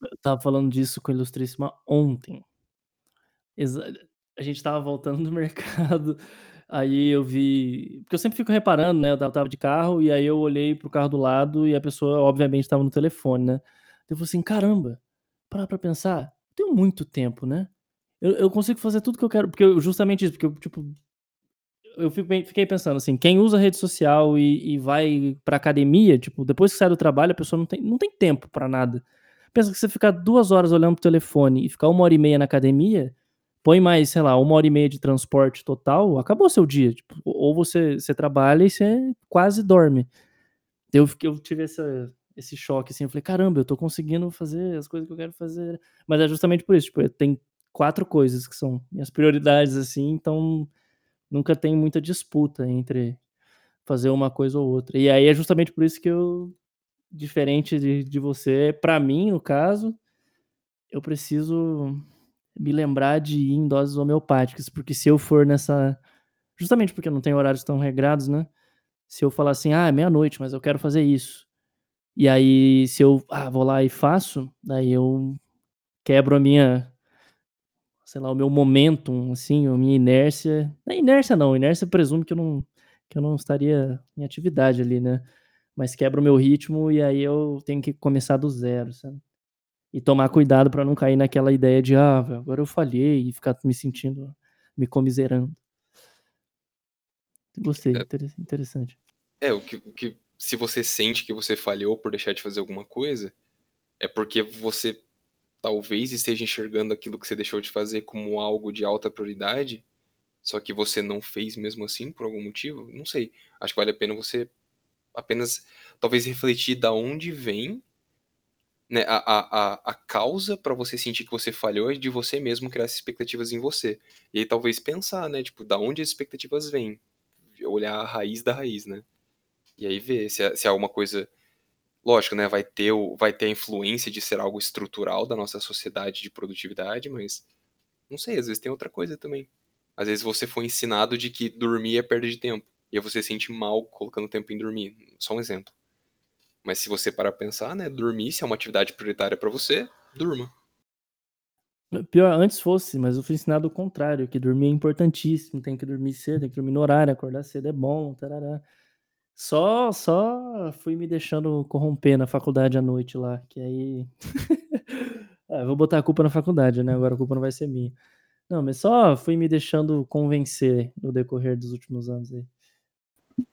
Eu tava falando disso com a Ilustríssima ontem. Exa a gente tava voltando do mercado, aí eu vi. Porque eu sempre fico reparando, né? Eu tava de carro, e aí eu olhei pro carro do lado e a pessoa, obviamente, tava no telefone, né? Eu falei assim: caramba, parar pra pensar, tenho muito tempo, né? Eu, eu consigo fazer tudo que eu quero, porque eu, justamente isso, porque eu, tipo, eu fiquei pensando assim, quem usa rede social e, e, vai pra academia, tipo, depois que sai do trabalho, a pessoa não tem, não tem tempo para nada. Pensa que você ficar duas horas olhando pro telefone e ficar uma hora e meia na academia, põe mais, sei lá, uma hora e meia de transporte total, acabou seu dia. Tipo, ou você, você trabalha e você quase dorme. Eu, eu tive essa, esse choque, assim, eu falei, caramba, eu tô conseguindo fazer as coisas que eu quero fazer. Mas é justamente por isso, tipo, tem quatro coisas que são minhas prioridades, assim, então nunca tem muita disputa entre fazer uma coisa ou outra. E aí é justamente por isso que eu, diferente de, de você, para mim, no caso, eu preciso me lembrar de ir em doses homeopáticas, porque se eu for nessa. Justamente porque não tenho horários tão regrados, né? Se eu falar assim, ah, é meia-noite, mas eu quero fazer isso. E aí, se eu ah, vou lá e faço, daí eu quebro a minha, sei lá, o meu momentum, assim, a minha inércia. Não é inércia não, inércia presume que eu não, que eu não estaria em atividade ali, né? Mas quebra o meu ritmo e aí eu tenho que começar do zero, sabe? E tomar cuidado para não cair naquela ideia de, ah, agora eu falhei e ficar me sentindo, me comiserando. Gostei, é, interessante. É, o que, o que se você sente que você falhou por deixar de fazer alguma coisa, é porque você talvez esteja enxergando aquilo que você deixou de fazer como algo de alta prioridade, só que você não fez mesmo assim por algum motivo. Não sei. Acho que vale a pena você apenas talvez refletir da onde vem né, a, a, a causa para você sentir que você falhou é de você mesmo criar essas expectativas em você. E aí talvez pensar, né, tipo, da onde as expectativas vêm. Olhar a raiz da raiz, né? E aí ver se é, se é alguma coisa. Lógico, né? Vai ter, o, vai ter a influência de ser algo estrutural da nossa sociedade de produtividade, mas não sei, às vezes tem outra coisa também. Às vezes você foi ensinado de que dormir é perda de tempo. E aí você se sente mal colocando tempo em dormir. Só um exemplo. Mas se você parar a pensar, né? Dormir, se é uma atividade prioritária para você, durma. Pior, antes fosse, mas eu fui ensinado o contrário, que dormir é importantíssimo, tem que dormir cedo, tem que dormir no horário, acordar cedo é bom, tarará. Só só fui me deixando corromper na faculdade à noite lá, que aí ah, vou botar a culpa na faculdade, né, agora a culpa não vai ser minha. Não, mas só fui me deixando convencer no decorrer dos últimos anos aí.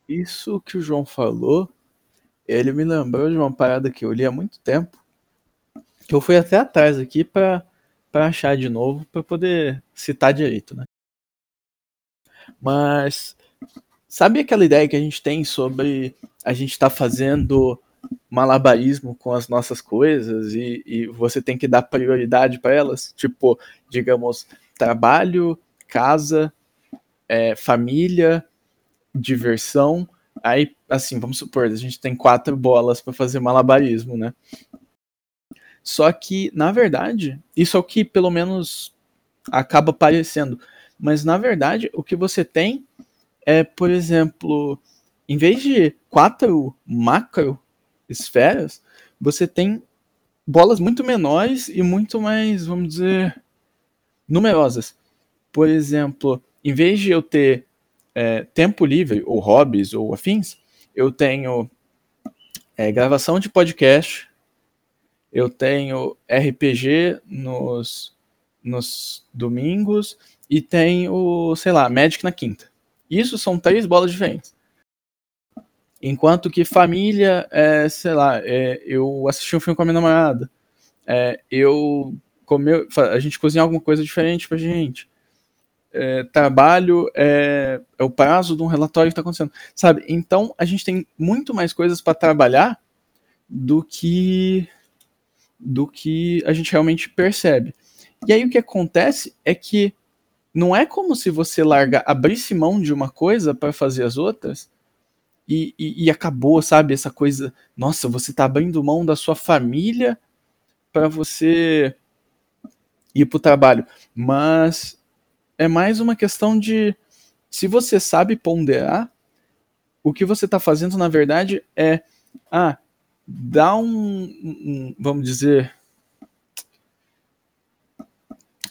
Isso que o João falou, ele me lembrou de uma parada que eu li há muito tempo, que eu fui até atrás aqui para achar de novo, para poder citar direito, né? Mas sabe aquela ideia que a gente tem sobre a gente estar tá fazendo malabarismo com as nossas coisas e, e você tem que dar prioridade para elas? Tipo, digamos, trabalho, casa, é, família, diversão. Aí, assim, vamos supor, a gente tem quatro bolas para fazer malabarismo, né? Só que, na verdade, isso é o que pelo menos acaba parecendo. Mas, na verdade, o que você tem é, por exemplo, em vez de quatro macro esferas, você tem bolas muito menores e muito mais, vamos dizer, numerosas. Por exemplo, em vez de eu ter é, tempo livre, ou hobbies, ou afins, eu tenho é, gravação de podcast, eu tenho RPG nos, nos domingos e tenho, sei lá, Magic na quinta. Isso são três bolas diferentes. Enquanto que família, é, sei lá, é, eu assisti um filme com a minha namorada, é, eu comeu, a gente cozinha alguma coisa diferente pra gente. É, trabalho é, é, o prazo de um relatório que está acontecendo, sabe? Então a gente tem muito mais coisas para trabalhar do que do que a gente realmente percebe. E aí o que acontece é que não é como se você larga, abrisse mão de uma coisa para fazer as outras e, e, e, acabou, sabe? Essa coisa, nossa, você tá abrindo mão da sua família para você ir pro trabalho. Mas é mais uma questão de se você sabe ponderar, o que você tá fazendo na verdade é ah, dá um, um vamos dizer,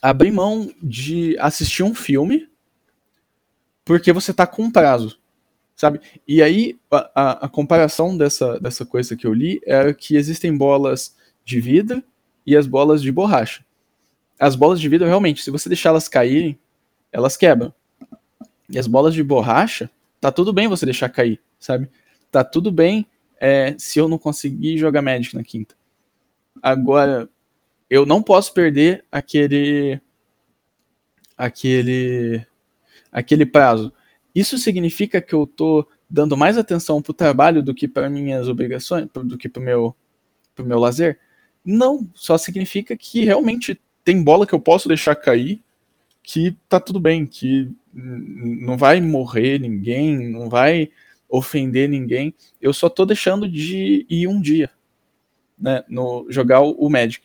abrir mão de assistir um filme porque você tá com prazo, sabe? E aí a, a, a, comparação dessa, dessa coisa que eu li é que existem bolas de vidro e as bolas de borracha. As bolas de vidro, realmente, se você deixar elas caírem, elas quebram. E as bolas de borracha, tá tudo bem você deixar cair, sabe? Tá tudo bem é, se eu não conseguir jogar Magic na quinta. Agora, eu não posso perder aquele aquele aquele prazo. Isso significa que eu tô dando mais atenção pro trabalho do que para minhas obrigações, do que pro meu pro meu lazer? Não, só significa que realmente tem bola que eu posso deixar cair, que tá tudo bem, que não vai morrer ninguém, não vai ofender ninguém. Eu só tô deixando de ir um dia, né, no jogar o Magic.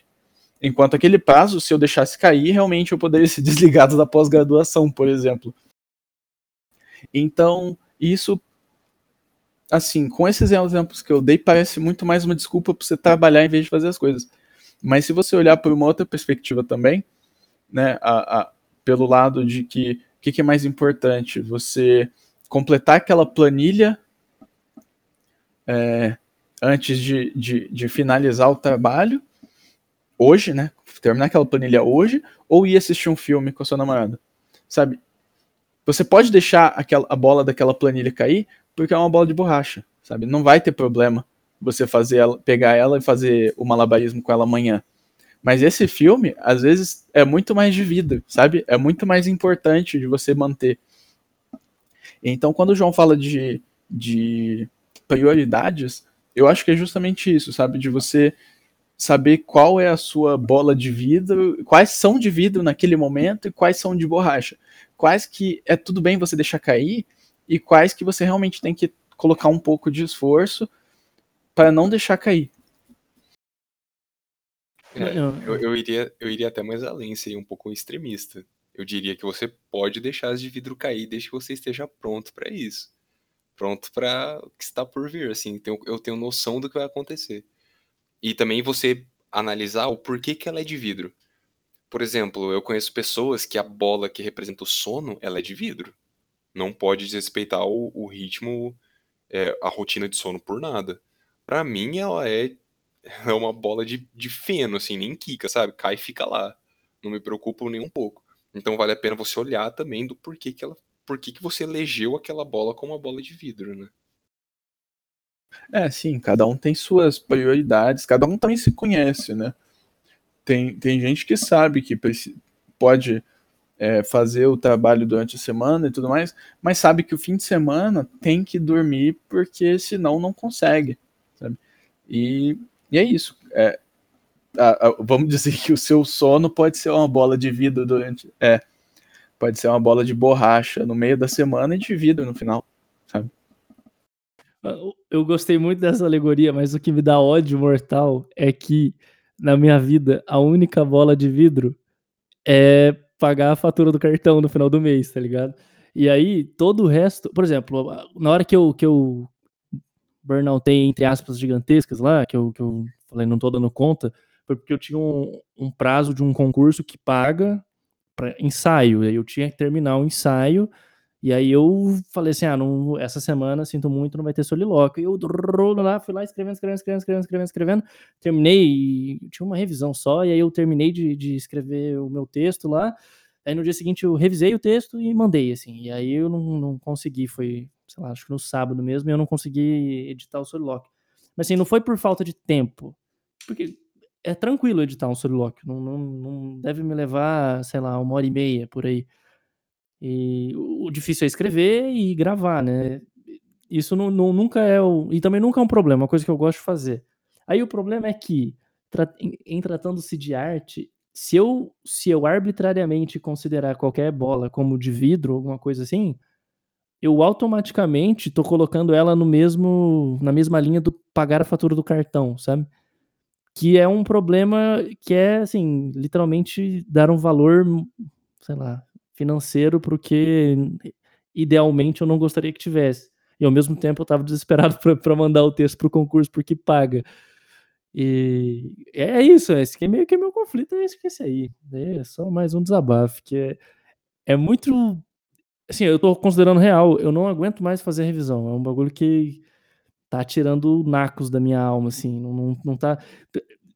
Enquanto aquele prazo, se eu deixasse cair, realmente eu poderia ser desligado da pós-graduação, por exemplo. Então, isso, assim, com esses exemplos que eu dei, parece muito mais uma desculpa para você trabalhar em vez de fazer as coisas. Mas se você olhar por uma outra perspectiva também, né, a, a, pelo lado de que o que, que é mais importante? Você completar aquela planilha é, antes de, de, de finalizar o trabalho hoje, né? Terminar aquela planilha hoje, ou ir assistir um filme com a sua namorada. Sabe? Você pode deixar aquela, a bola daquela planilha cair, porque é uma bola de borracha, sabe? Não vai ter problema você fazer ela, pegar ela e fazer o malabarismo com ela amanhã. Mas esse filme, às vezes, é muito mais de vida, sabe? É muito mais importante de você manter. Então, quando o João fala de, de prioridades, eu acho que é justamente isso, sabe? De você saber qual é a sua bola de vidro, quais são de vidro naquele momento e quais são de borracha. Quais que é tudo bem você deixar cair e quais que você realmente tem que colocar um pouco de esforço para não deixar cair. É, eu, eu, iria, eu iria até mais além, seria um pouco extremista. Eu diria que você pode deixar as de vidro cair desde que você esteja pronto para isso. Pronto para o que está por vir, assim, eu tenho noção do que vai acontecer. E também você analisar o porquê que ela é de vidro. Por exemplo, eu conheço pessoas que a bola que representa o sono, ela é de vidro. Não pode desrespeitar o, o ritmo, é, a rotina de sono por nada. Para mim, ela é, é uma bola de, de feno, assim, nem quica, sabe? Cai e fica lá. Não me preocupo nem um pouco. Então vale a pena você olhar também do porquê que ela, porquê que você elegeu aquela bola como uma bola de vidro, né? É, sim, cada um tem suas prioridades, cada um também se conhece, né? Tem, tem gente que sabe que pode é, fazer o trabalho durante a semana e tudo mais, mas sabe que o fim de semana tem que dormir porque senão não consegue, sabe? E, e é isso. É, a, a, vamos dizer que o seu sono pode ser uma bola de vidro durante. É, pode ser uma bola de borracha no meio da semana e de vidro no final, sabe? Eu gostei muito dessa alegoria, mas o que me dá ódio mortal é que na minha vida a única bola de vidro é pagar a fatura do cartão no final do mês, tá ligado? E aí todo o resto, por exemplo, na hora que eu que eu burnoutei entre aspas gigantescas lá, que eu, que eu falei não tô dando conta, foi porque eu tinha um, um prazo de um concurso que paga para ensaio, aí eu tinha que terminar o ensaio e aí eu falei assim, ah, não, essa semana, sinto muito, não vai ter solilóquio. E eu lá, fui lá escrevendo, escrevendo, escrevendo, escrevendo, escrevendo, escrevendo. Terminei, tinha uma revisão só, e aí eu terminei de, de escrever o meu texto lá. Aí no dia seguinte eu revisei o texto e mandei, assim. E aí eu não, não consegui, foi, sei lá, acho que no sábado mesmo, eu não consegui editar o solilóquio. Mas assim, não foi por falta de tempo. Porque é tranquilo editar um solilóquio, não, não, não deve me levar, sei lá, uma hora e meia por aí. E o difícil é escrever e gravar, né? Isso não, não, nunca é o. E também nunca é um problema, é uma coisa que eu gosto de fazer. Aí o problema é que, em tratando-se de arte, se eu, se eu arbitrariamente considerar qualquer bola como de vidro, alguma coisa assim, eu automaticamente tô colocando ela no mesmo na mesma linha do pagar a fatura do cartão, sabe? Que é um problema que é assim, literalmente dar um valor, sei lá, financeiro o que idealmente eu não gostaria que tivesse. E ao mesmo tempo eu estava desesperado para mandar o texto para o concurso porque paga. E é isso, esse que é meio que é meu conflito, é esse que é esse aí. É só mais um desabafo, que é, é muito. Assim, eu estou considerando real, eu não aguento mais fazer revisão. É um bagulho que tá tirando nacos da minha alma, assim, não, não, não tá.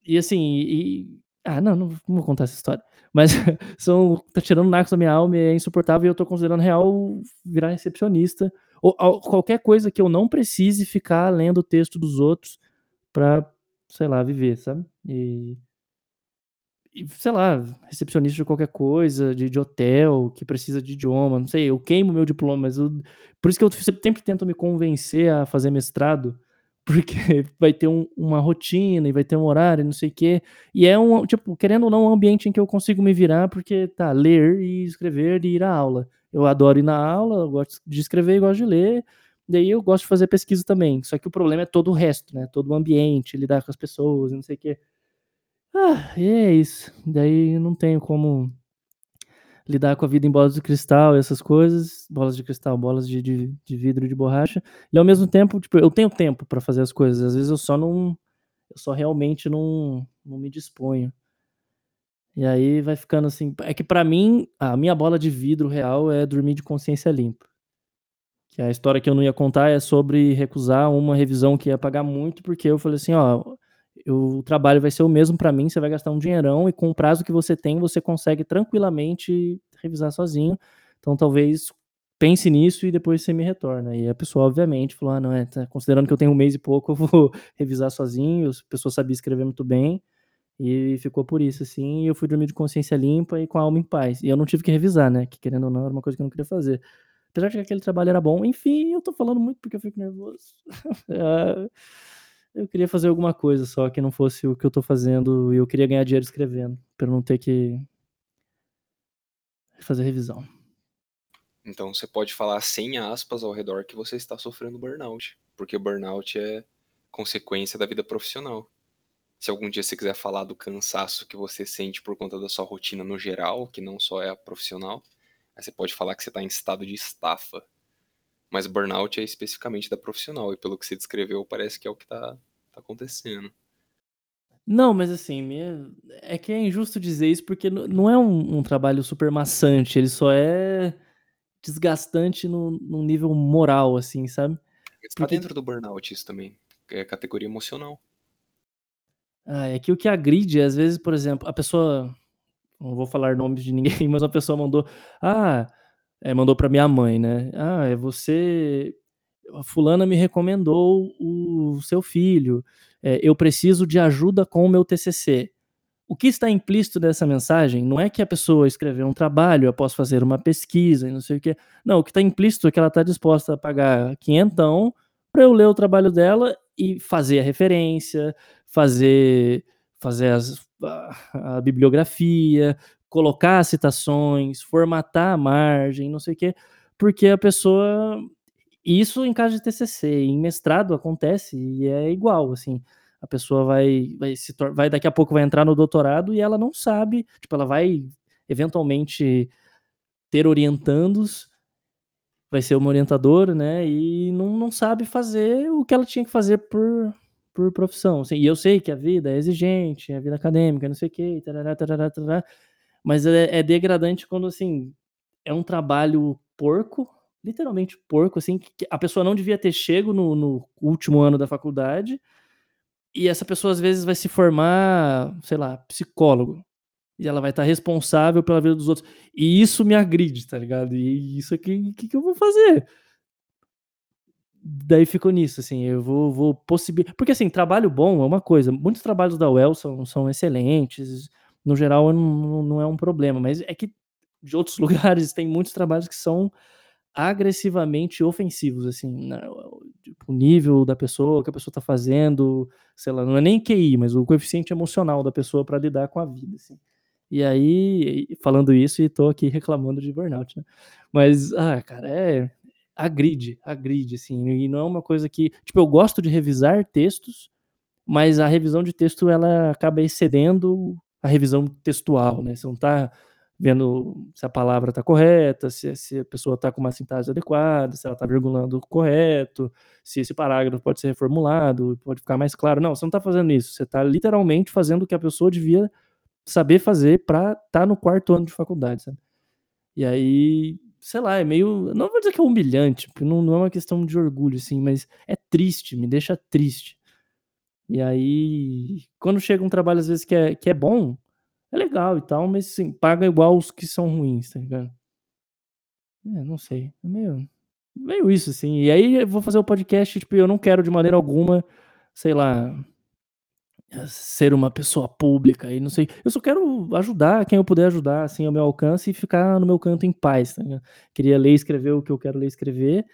E assim, e... ah, não, não, vou contar essa história. Mas são, tá tirando nacos da minha alma é insuportável e eu tô considerando real virar recepcionista. Ou, ou, qualquer coisa que eu não precise ficar lendo o texto dos outros pra, sei lá, viver, sabe? E, e sei lá, recepcionista de qualquer coisa, de, de, hotel, que precisa de idioma, não sei, eu queimo meu diploma, mas eu, por isso que eu sempre tento me convencer a fazer mestrado, porque vai ter um, uma rotina e vai ter um horário, não sei o quê. E é um, tipo, querendo ou não, um ambiente em que eu consigo me virar, porque tá, ler e escrever e ir à aula. Eu adoro ir na aula, eu gosto de escrever e gosto de ler. Daí eu gosto de fazer pesquisa também. Só que o problema é todo o resto, né? Todo o ambiente, lidar com as pessoas, não sei o quê. Ah, e é isso. Daí não tenho como lidar com a vida em bolas de cristal e essas coisas, bolas de cristal, bolas de, de, de vidro de borracha, e ao mesmo tempo, tipo, eu tenho tempo para fazer as coisas, às vezes eu só não, eu só realmente não, não me disponho. E aí vai ficando assim, é que para mim, a minha bola de vidro real é dormir de consciência limpa. Que a história que eu não ia contar é sobre recusar uma revisão que ia pagar muito, porque eu falei assim, ó, o trabalho vai ser o mesmo para mim, você vai gastar um dinheirão e com o prazo que você tem, você consegue tranquilamente revisar sozinho. Então talvez pense nisso e depois você me retorna. E a pessoa, obviamente, falou: ah, não, é, tá, considerando que eu tenho um mês e pouco, eu vou revisar sozinho. A pessoa sabia escrever muito bem. E ficou por isso, assim. E eu fui dormir de consciência limpa e com a alma em paz. E eu não tive que revisar, né? Que querendo ou não, era uma coisa que eu não queria fazer. Apesar de que aquele trabalho era bom. Enfim, eu tô falando muito porque eu fico nervoso. Ah, eu queria fazer alguma coisa só que não fosse o que eu tô fazendo e eu queria ganhar dinheiro escrevendo, para não ter que fazer revisão. Então você pode falar sem aspas ao redor que você está sofrendo burnout, porque o burnout é consequência da vida profissional. Se algum dia você quiser falar do cansaço que você sente por conta da sua rotina no geral, que não só é a profissional, aí você pode falar que você está em estado de estafa. Mas burnout é especificamente da profissional, e pelo que você descreveu, parece que é o que está tá acontecendo. Não, mas assim, é que é injusto dizer isso porque não é um, um trabalho super maçante, ele só é desgastante no, no nível moral, assim, sabe? Está porque... dentro do burnout isso também, é categoria emocional. Ah, é que o que agride, às vezes, por exemplo, a pessoa não vou falar nomes de ninguém, mas uma pessoa mandou, ah, é, mandou para minha mãe, né? Ah, é você, a fulana me recomendou o seu filho, é, eu preciso de ajuda com o meu TCC. O que está implícito dessa mensagem não é que a pessoa escreveu um trabalho após fazer uma pesquisa e não sei o que. Não, o que está implícito é que ela está disposta a pagar quinhentão para eu ler o trabalho dela e fazer a referência, fazer, fazer as, a, bibliografia, colocar citações, formatar a margem, não sei o quê, porque a pessoa. Isso em caso de TCC, em mestrado acontece e é igual, assim a pessoa vai, vai se vai daqui a pouco vai entrar no doutorado e ela não sabe, tipo, ela vai eventualmente ter orientandos, vai ser uma orientadora, né, e não, não sabe fazer o que ela tinha que fazer por, por profissão. Assim, e eu sei que a vida é exigente, a vida acadêmica, não sei o quê, tarará, tarará, tarará, mas é, é degradante quando, assim, é um trabalho porco, literalmente porco, assim, que a pessoa não devia ter chego no, no último ano da faculdade, e essa pessoa às vezes vai se formar, sei lá, psicólogo. E ela vai estar responsável pela vida dos outros. E isso me agride, tá ligado? E isso aqui, o que, que eu vou fazer? Daí ficou nisso, assim, eu vou, vou possibilitar. Porque, assim, trabalho bom é uma coisa. Muitos trabalhos da UEL são, são excelentes. No geral, não, não é um problema. Mas é que de outros lugares tem muitos trabalhos que são agressivamente ofensivos, assim, né? o nível da pessoa, o que a pessoa está fazendo, sei lá, não é nem QI, mas o coeficiente emocional da pessoa para lidar com a vida, assim. E aí, falando isso, e tô aqui reclamando de burnout, né? Mas, ah, cara, é agride, agride, assim, e não é uma coisa que, tipo, eu gosto de revisar textos, mas a revisão de texto, ela acaba excedendo a revisão textual, né? Você não tá vendo se a palavra está correta, se, se, a pessoa está com uma sintaxe adequada, se ela está virgulando correto, se esse parágrafo pode ser reformulado, pode ficar mais claro. Não, você não está fazendo isso. Você está literalmente fazendo o que a pessoa devia saber fazer para estar tá no quarto ano de faculdade, sabe? E aí, sei lá, é meio. Não vou dizer que é humilhante, porque não, não é uma questão de orgulho, assim, mas é triste, me deixa triste. E aí, quando chega um trabalho, às vezes, que é, que é bom, é legal e tal, mas assim, paga igual os que são ruins, tá ligado? É, não sei. É meio, meio isso, assim. E aí eu vou fazer o podcast, tipo, eu não quero de maneira alguma, sei lá, ser uma pessoa pública e não sei. Eu só quero ajudar quem eu puder ajudar, assim, ao meu alcance e ficar no meu canto em paz, tá? Queria ler e escrever o que eu quero ler e escrever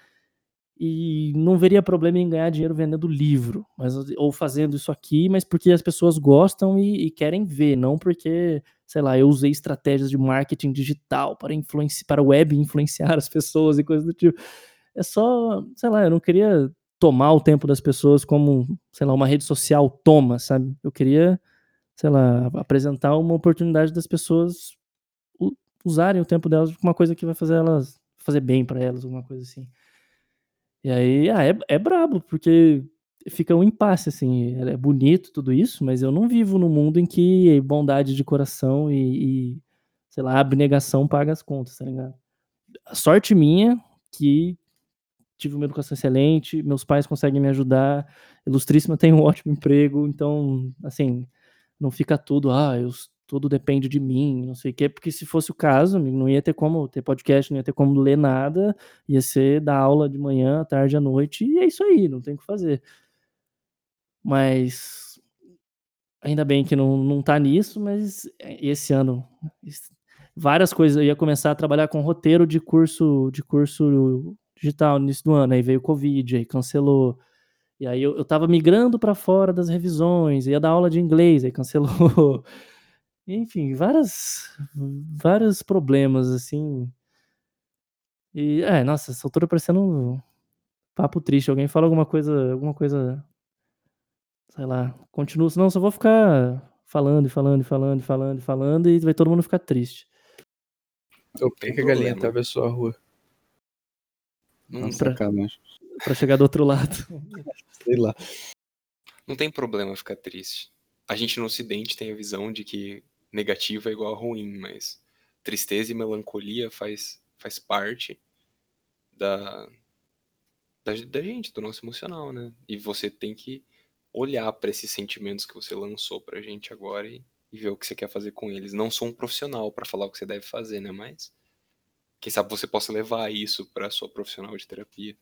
e não veria problema em ganhar dinheiro vendendo livro, mas, ou fazendo isso aqui, mas porque as pessoas gostam e, e, querem ver, não porque, sei lá, eu usei estratégias de marketing digital para influenciar, para web influenciar as pessoas e coisas do tipo. É só, sei lá, eu não queria tomar o tempo das pessoas como, sei lá, uma rede social toma, sabe? Eu queria, sei lá, apresentar uma oportunidade das pessoas usarem o tempo delas uma coisa que vai fazer elas fazer bem para elas, alguma coisa assim. E aí, ah, é, é brabo, porque fica um impasse, assim. É bonito tudo isso, mas eu não vivo num mundo em que bondade de coração e, e sei lá, abnegação paga as contas, tá ligado? A sorte minha que tive uma educação excelente, meus pais conseguem me ajudar, Ilustríssima tem um ótimo emprego, então, assim, não fica tudo, ah, eu tudo depende de mim, não sei o quê, porque se fosse o caso, não ia ter como ter podcast, não ia ter como ler nada, ia ser dar aula de manhã, à tarde, à noite, e é isso aí, não tem o que fazer. Mas ainda bem que não, não tá nisso, mas esse ano várias coisas, eu ia começar a trabalhar com roteiro de curso de curso digital no início do ano, aí veio o Covid, aí cancelou. E aí eu, eu tava migrando para fora das revisões, ia dar aula de inglês, aí cancelou. Enfim, várias vários problemas, assim. E, é, nossa, essa altura parecendo um papo triste. Alguém fala alguma coisa alguma coisa sei lá, continua senão só vou ficar falando e falando e falando e falando e falando e vai todo mundo ficar triste. Eu que a galinha atravessou a rua. Não, pra, pra chegar do outro lado. Sei lá. Não tem problema ficar triste. A gente no ocidente tem a visão de que negativa é igual a ruim, mas tristeza e melancolia faz, faz parte da, da, da gente, do nosso emocional, né? E você tem que olhar para esses sentimentos que você lançou pra gente agora e, e ver o que você quer fazer com eles. Não sou um profissional para falar o que você deve fazer, né? Mas quem sabe você possa levar isso para sua profissional de terapia.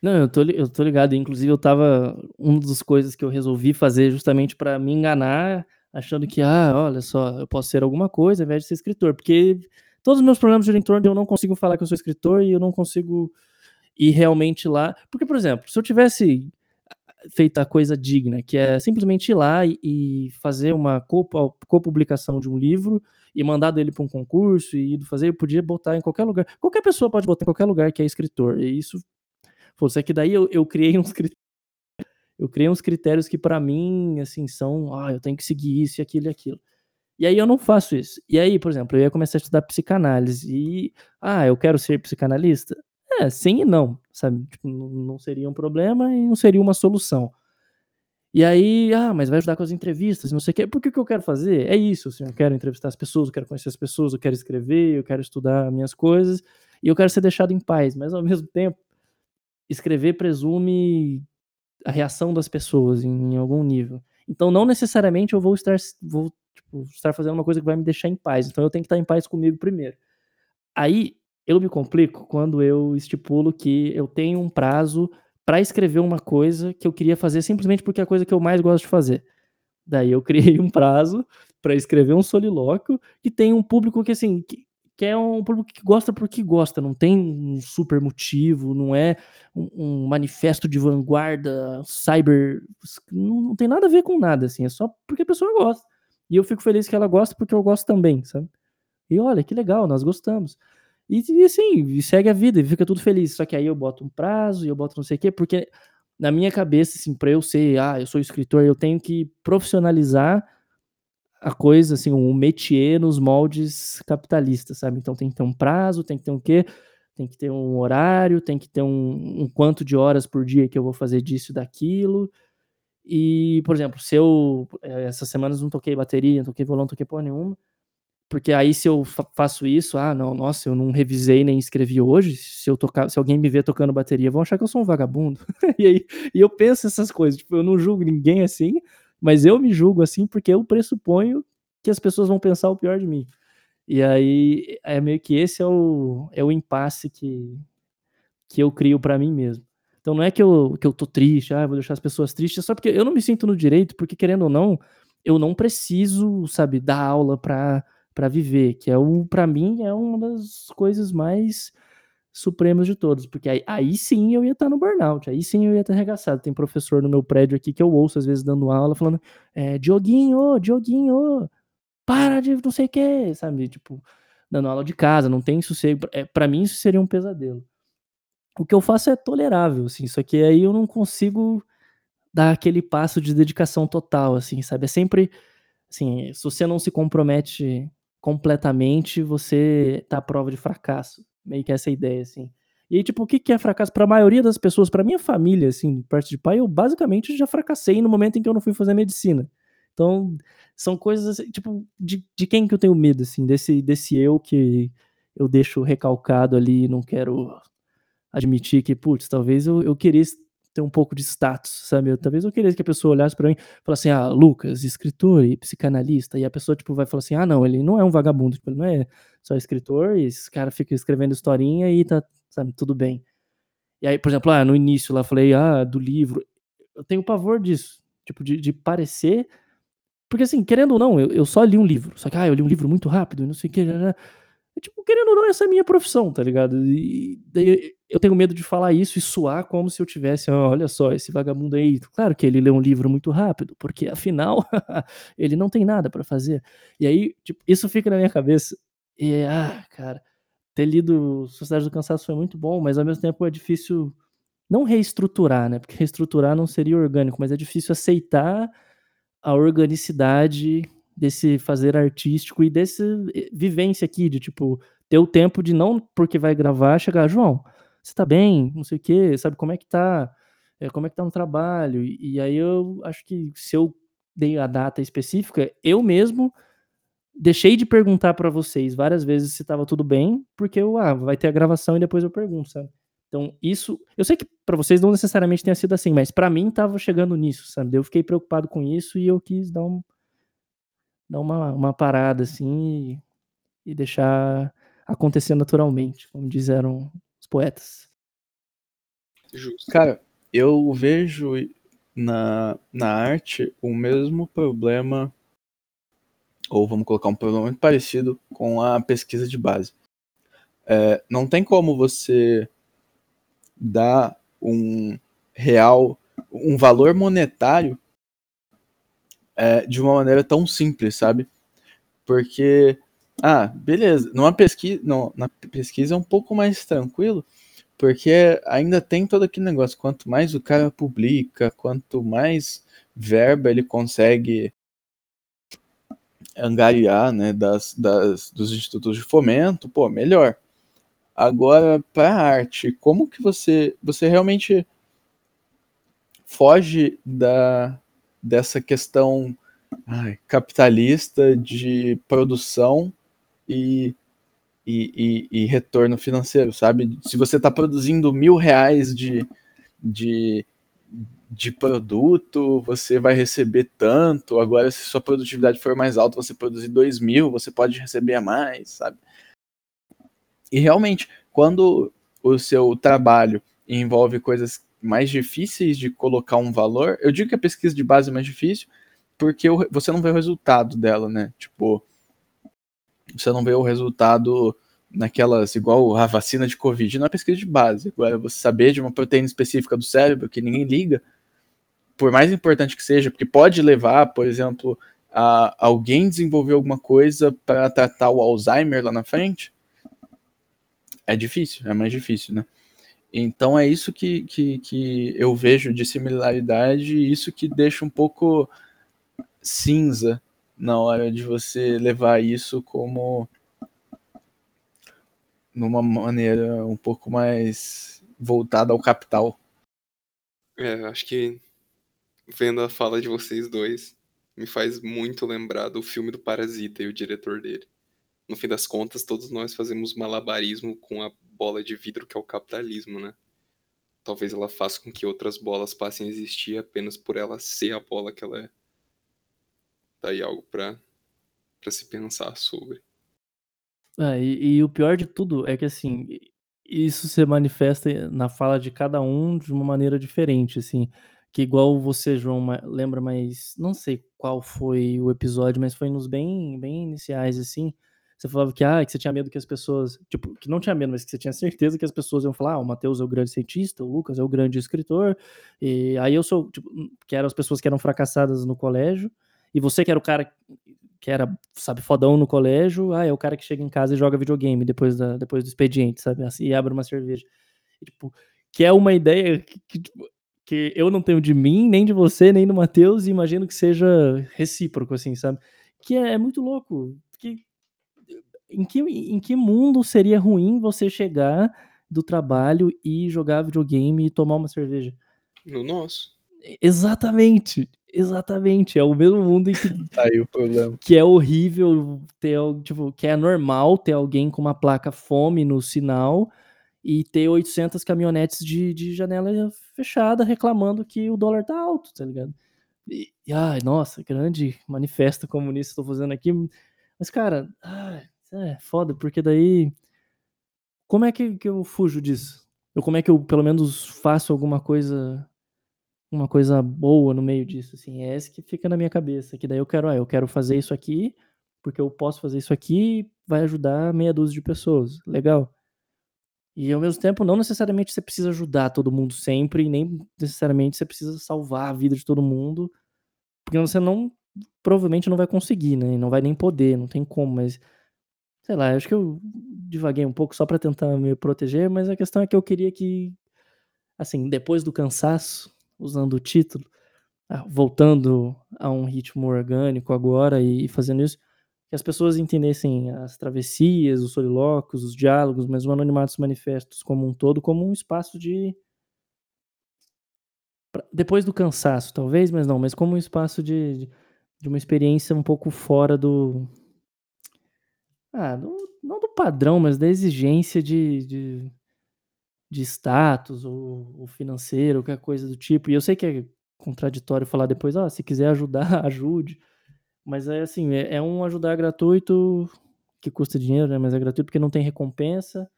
Não, eu tô, eu tô ligado. Inclusive, eu tava. Uma das coisas que eu resolvi fazer justamente para me enganar, achando que, ah, olha só, eu posso ser alguma coisa ao invés de ser escritor. Porque todos os meus problemas giram em de eu não consigo falar que eu sou escritor e eu não consigo ir realmente lá. Porque, por exemplo, se eu tivesse feito a coisa digna, que é simplesmente ir lá e, e fazer uma copublicação de um livro e mandado ele para um concurso e fazer, eu podia botar em qualquer lugar. Qualquer pessoa pode botar em qualquer lugar que é escritor. E isso Pô, é que daí eu, eu criei uns critérios. Eu criei uns critérios que para mim, assim, são, ah, eu tenho que seguir isso e aquilo e aquilo. E aí eu não faço isso. E aí, por exemplo, eu ia começar a estudar psicanálise e, ah, eu quero ser psicanalista? É, sim e não, sabe? Tipo, não seria um problema e não seria uma solução. E aí, ah, mas vai ajudar com as entrevistas, não sei o quê. Por que, que eu quero fazer? É isso, assim, eu quero entrevistar as pessoas, eu quero conhecer as pessoas, eu quero escrever, eu quero estudar minhas coisas e eu quero ser deixado em paz. Mas ao mesmo tempo, escrever presume a reação das pessoas em, em algum nível. Então, não necessariamente eu vou estar, vou, tipo, estar fazendo uma coisa que vai me deixar em paz. Então, eu tenho que estar em paz comigo primeiro. Aí, eu me complico quando eu estipulo que eu tenho um prazo para escrever uma coisa que eu queria fazer simplesmente porque é a coisa que eu mais gosto de fazer. Daí eu criei um prazo para escrever um solilóquio que tem um público que assim, que, que é um público que gosta porque gosta, não tem um super motivo, não é um, um manifesto de vanguarda, cyber, não, não, tem nada a ver com nada, assim, é só porque a pessoa gosta. E eu fico feliz que ela gosta porque eu gosto também, sabe? E olha, que legal, nós gostamos. E, e assim, segue a vida, e fica tudo feliz. Só que aí eu boto um prazo, e eu boto não sei o quê, porque na minha cabeça, assim, pra eu ser, ah, eu sou escritor, eu tenho que profissionalizar a coisa, assim, um métier nos moldes capitalistas, sabe? Então tem que ter um prazo, tem que ter um quê? Tem que ter um horário, tem que ter um, um quanto de horas por dia que eu vou fazer disso e daquilo. E, por exemplo, se eu eh, essas semanas não toquei bateria, não toquei violão, não toquei porra nenhuma, porque aí se eu fa faço isso, ah, não, nossa, eu não revisei nem escrevi hoje, se eu tocar, se alguém me ver tocando bateria, vão achar que eu sou um vagabundo. e aí e eu penso essas coisas, tipo, eu não julgo ninguém assim, mas eu me julgo assim porque eu pressuponho que as pessoas vão pensar o pior de mim. E aí é meio que esse é o, é o impasse que, que eu crio para mim mesmo. Então não é que eu, que eu tô triste, ah, vou deixar as pessoas tristes, só porque eu não me sinto no direito, porque querendo ou não, eu não preciso, sabe, dar aula para para viver, que é o para mim é uma das coisas mais supremos de todos, porque aí, aí sim eu ia estar no burnout, aí sim eu ia estar arregaçado. Tem professor no meu prédio aqui que eu ouço às vezes dando aula falando, é, Dioguinho, Dioguinho, para de não sei o que, sabe? Tipo, dando aula de casa, não tem sossego. É, para mim isso seria um pesadelo. O que eu faço é tolerável, assim, só que aí eu não consigo dar aquele passo de dedicação total, assim, sabe? É sempre, assim, se você não se compromete completamente, você tá à prova de fracasso meio que essa ideia, assim. E aí, tipo, o que, que é fracasso? Para a maioria das pessoas, para minha família, assim, parte de pai, eu basicamente já fracassei no momento em que eu não fui fazer medicina. Então, são coisas, assim, tipo, de, de quem que eu tenho medo, assim, desse, desse eu que eu deixo recalcado ali não quero admitir que, putz, talvez eu, eu queria ter um pouco de status, sabe? Eu, talvez eu queria que a pessoa olhasse para mim e falasse assim, ah, Lucas, escritor e psicanalista, e a pessoa, tipo, vai falar assim, ah, não, ele não é um vagabundo, tipo, ele não é só escritor, e esse cara fica escrevendo historinha e tá, sabe, tudo bem. E aí, por exemplo, ah, no início lá, falei, ah, do livro, eu tenho pavor disso, tipo, de, de parecer, porque assim, querendo ou não, eu, eu só li um livro, só que, ah, eu li um livro muito rápido, e não sei o que, né? tipo, querendo ou não, essa é a minha profissão, tá ligado? E daí eu tenho medo de falar isso e suar como se eu tivesse, oh, olha só, esse vagabundo aí. Claro que ele lê um livro muito rápido, porque afinal ele não tem nada para fazer. E aí, tipo, isso fica na minha cabeça. E, ah, cara, ter lido Sociedade do Cansaço foi muito bom, mas ao mesmo tempo é difícil não reestruturar, né? Porque reestruturar não seria orgânico, mas é difícil aceitar a organicidade desse fazer artístico e desse eh, vivência aqui, de tipo, ter o tempo de não porque vai gravar, chegar, João, você tá bem, não sei o quê, sabe como é que tá, é, como é que tá no trabalho, e, e, aí eu acho que se eu dei a data específica, eu mesmo deixei de perguntar para vocês várias vezes se tava tudo bem, porque eu, ah, vai ter a gravação e depois eu pergunto, sabe? Então, isso, eu sei que para vocês não necessariamente tenha sido assim, mas para mim tava chegando nisso, sabe? Eu fiquei preocupado com isso e eu quis dar um, dar uma, uma parada assim e, e deixar acontecer naturalmente, como disseram os poetas. Justo. Cara, eu vejo na, na arte o mesmo problema, ou vamos colocar um problema muito parecido com a pesquisa de base. É, não tem como você dar um real, um valor monetário é, de uma maneira tão simples, sabe? Porque, ah, beleza, numa pesquisa, não, na pesquisa é um pouco mais tranquilo, porque ainda tem todo aquele negócio, quanto mais o cara publica, quanto mais verba ele consegue angariar, né, das, das, dos institutos de fomento, pô, melhor. Agora, para arte, como que você, você realmente foge da, dessa questão ai, capitalista de produção e, e, e, e, retorno financeiro, sabe? Se você está produzindo mil reais de, de, de produto, você vai receber tanto. Agora, se sua produtividade for mais alta, você produzir dois mil, você pode receber mais, sabe? E realmente, quando o seu trabalho envolve coisas mais difíceis de colocar um valor, eu digo que a pesquisa de base é mais difícil porque você não vê o resultado dela, né? Tipo, você não vê o resultado naquelas, igual a vacina de Covid, não é pesquisa de base. Agora, você saber de uma proteína específica do cérebro que ninguém liga, por mais importante que seja, porque pode levar, por exemplo, a alguém desenvolver alguma coisa para tratar o Alzheimer lá na frente, é difícil, é mais difícil, né? Então é isso que, que, que eu vejo de similaridade e isso que deixa um pouco cinza na hora de você levar isso como numa maneira um pouco mais voltada ao capital. É, acho que vendo a fala de vocês dois me faz muito lembrar do filme do Parasita e o diretor dele no fim das contas, todos nós fazemos malabarismo com a bola de vidro que é o capitalismo, né? Talvez ela faça com que outras bolas passem a existir apenas por ela ser a bola que ela é. Tá aí algo pra, pra se pensar sobre. Ah, e, e o pior de tudo é que, assim, isso se manifesta na fala de cada um de uma maneira diferente, assim. Que igual você, João, lembra, mas não sei qual foi o episódio, mas foi nos bem, bem iniciais, assim, você falava que, ah, que você tinha medo que as pessoas. Tipo, que não tinha medo, mas que você tinha certeza que as pessoas iam falar: ah, o Matheus é o grande cientista, o Lucas é o grande escritor. E aí eu sou, tipo, hum, que eram as pessoas que eram fracassadas no colégio. E você que era o cara que era, sabe, fodão no colégio, ah, é o cara que chega em casa e joga videogame depois, da, depois do expediente, sabe? Assim, e abre uma cerveja. E, tipo, que é uma ideia que, que, tipo, que eu não tenho de mim, nem de você, nem do Matheus, e imagino que seja recíproco, assim, sabe? Que é, é muito louco. Que em que, em que mundo seria ruim você chegar do trabalho e jogar videogame e tomar uma cerveja? No nosso. Exatamente, exatamente. É o mesmo mundo em que, tá aí o problema. que é horrível ter, tipo, que é normal ter alguém com uma placa fome no sinal e ter 800 caminhonetes de, de janela fechada reclamando que o dólar tá alto, tá ligado? E, ai, nossa, grande manifesto comunista estou fazendo aqui. Mas, cara, ai, é foda, porque daí. Como é que, que eu fujo disso? Ou como é que eu, pelo menos, faço alguma coisa. Uma coisa boa no meio disso, assim. É esse que fica na minha cabeça. Que daí eu quero, ah, eu quero fazer isso aqui, porque eu posso fazer isso aqui vai ajudar meia dúzia de pessoas. Legal. E ao mesmo tempo, não necessariamente você precisa ajudar todo mundo sempre, nem necessariamente você precisa salvar a vida de todo mundo, porque você não provavelmente não vai conseguir, né? Não vai nem poder, não tem como, mas Sei lá, acho que eu divaguei um pouco só para tentar me proteger, mas a questão é que eu queria que, assim, depois do cansaço, usando o título, ah, voltando a um ritmo orgânico agora e fazendo isso, que as pessoas entendessem as travessias, os solilóquios, os diálogos, mas o Anonimatos Manifestos como um todo, como um espaço de. Depois do cansaço, talvez, mas não, mas como um espaço de, de uma experiência um pouco fora do, ah, do, não do padrão, mas da exigência de, de, de status ou, ou, financeiro, qualquer coisa do tipo. E eu sei que é contraditório falar depois, oh, se quiser ajudar, ajude. Mas é assim, é, é um ajudar gratuito que custa dinheiro, né? Mas é gratuito porque não tem recompensa.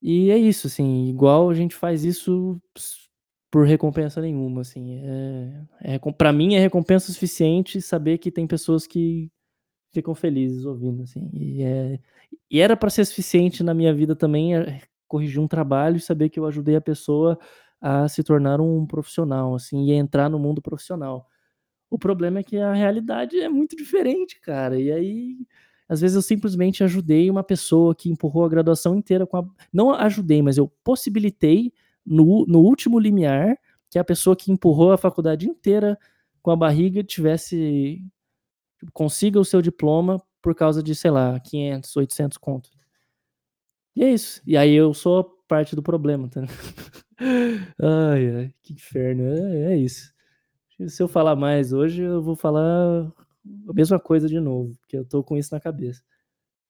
E é isso, assim, igual a gente faz isso por recompensa nenhuma, assim. É, é, para mim é recompensa suficiente saber que tem pessoas que ficam felizes ouvindo, assim. E, é, e era para ser suficiente na minha vida também é, corrigir um trabalho e saber que eu ajudei a pessoa a se tornar um profissional, assim, e entrar no mundo profissional. O problema é que a realidade é muito diferente, cara. E aí, às vezes eu simplesmente ajudei uma pessoa que empurrou a graduação inteira com a. Não ajudei, mas eu possibilitei no, no último limiar que a pessoa que empurrou a faculdade inteira com a barriga tivesse. Consiga o seu diploma por causa de, sei lá, 500, 800 contos. E é isso. E aí eu sou parte do problema, tá? ai, ai, que inferno. É, é isso. Se eu falar mais hoje, eu vou falar a mesma coisa de novo, porque eu tô com isso na cabeça.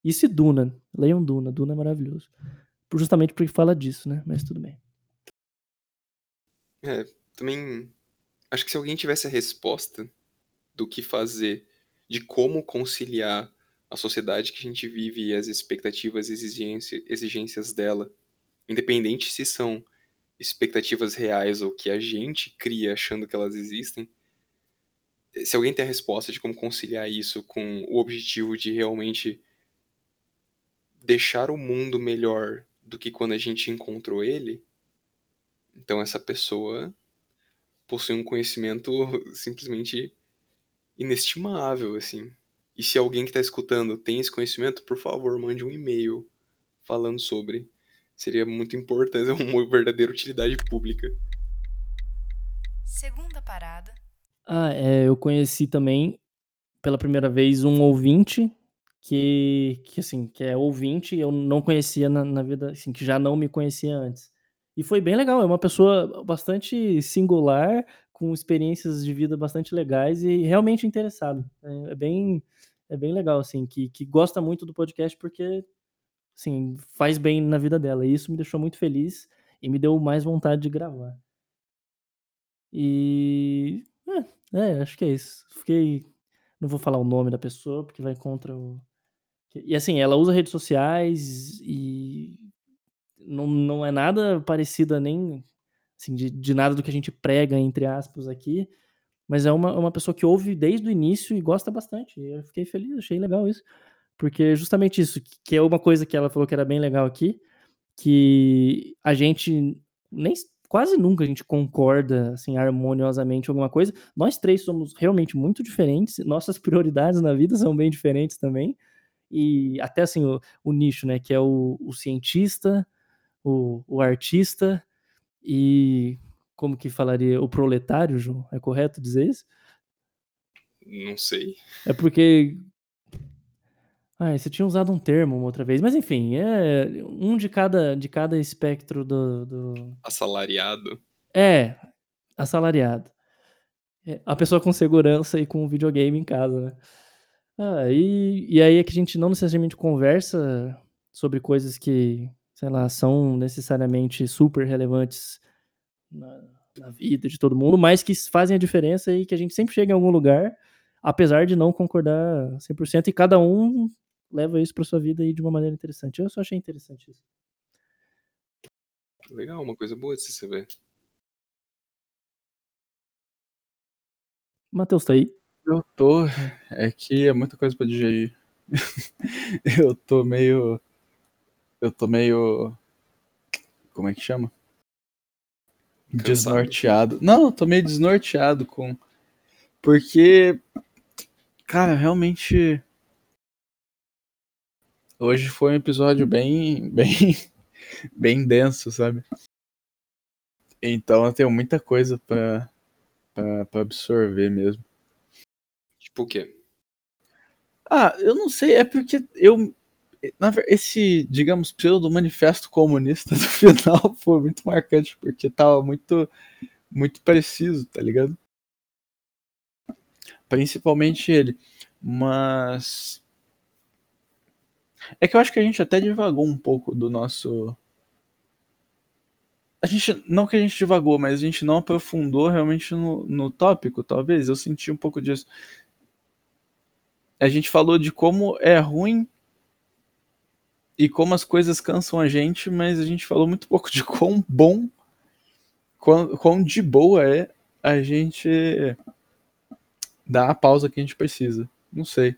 Isso e Duna. Leiam Duna. Duna é maravilhoso. Justamente porque fala disso, né? Mas tudo bem. É, também acho que se alguém tivesse a resposta do que fazer, de como conciliar a sociedade que a gente vive e as expectativas e exigências dela, independente se são expectativas reais ou que a gente cria achando que elas existem, se alguém tem a resposta de como conciliar isso com o objetivo de realmente deixar o mundo melhor do que quando a gente encontrou ele, então essa pessoa possui um conhecimento simplesmente inestimável, assim. E se alguém que está escutando tem esse conhecimento, por favor, mande um e-mail falando sobre seria muito importante, é uma verdadeira utilidade pública. Segunda parada. Ah, é, eu conheci também pela primeira vez um ouvinte que, que assim, que é ouvinte, eu não conhecia na, na vida, assim, que já não me conhecia antes. E foi bem legal, é uma pessoa bastante singular, com experiências de vida bastante legais e realmente interessado. É, é bem, é bem legal, assim, que, que gosta muito do podcast porque assim, faz bem na vida dela. E isso me deixou muito feliz e me deu mais vontade de gravar. E. É, é, acho que é isso. Fiquei. Não vou falar o nome da pessoa, porque vai contra o. E assim, ela usa redes sociais e. Não, não é nada parecida nem. Assim, de, de nada do que a gente prega, entre aspas, aqui. Mas é uma, uma pessoa que ouve desde o início e gosta bastante. Eu fiquei feliz, achei legal isso. Porque justamente isso, que é uma coisa que ela falou que era bem legal aqui, que a gente nem quase nunca a gente concorda assim harmoniosamente alguma coisa. Nós três somos realmente muito diferentes, nossas prioridades na vida são bem diferentes também. E até assim o, o nicho, né, que é o, o cientista, o, o artista e como que falaria o proletário, João? É correto dizer isso? Não sei. É porque ah, você tinha usado um termo uma outra vez, mas enfim, é um de cada, de cada espectro do, do... Assalariado. É, assalariado. É, a pessoa com segurança e com videogame em casa, né? Ah, e, e aí é que a gente não necessariamente conversa sobre coisas que, sei lá, são necessariamente super relevantes na, na vida de todo mundo, mas que fazem a diferença e que a gente sempre chega em algum lugar, apesar de não concordar 100%, e cada um leva isso para sua vida aí de uma maneira interessante. Eu só achei interessante isso. Legal, uma coisa boa de se ver. Matheus, tá aí? Eu tô. É que é muita coisa para digerir. eu tô meio. Eu tô meio. Como é que chama? Cansado. Desnorteado. Não, eu tô meio desnorteado com. Porque. Cara, realmente Hoje foi um episódio bem, bem, bem denso, sabe? Então eu tenho muita coisa para para absorver mesmo. Tipo o quê? Ah, eu não sei, é porque eu esse, digamos, pseudo manifesto comunista do final foi muito marcante, porque tava muito muito preciso, tá ligado? Principalmente ele. Mas é que eu acho que a gente até divagou um pouco do nosso. A gente. Não que a gente divagou, mas a gente não aprofundou realmente no, no tópico, talvez. Eu senti um pouco disso. a gente falou de como é ruim e como as coisas cansam a gente, mas a gente falou muito pouco de quão bom, quão, quão de boa é a gente dar a pausa que a gente precisa. Não sei.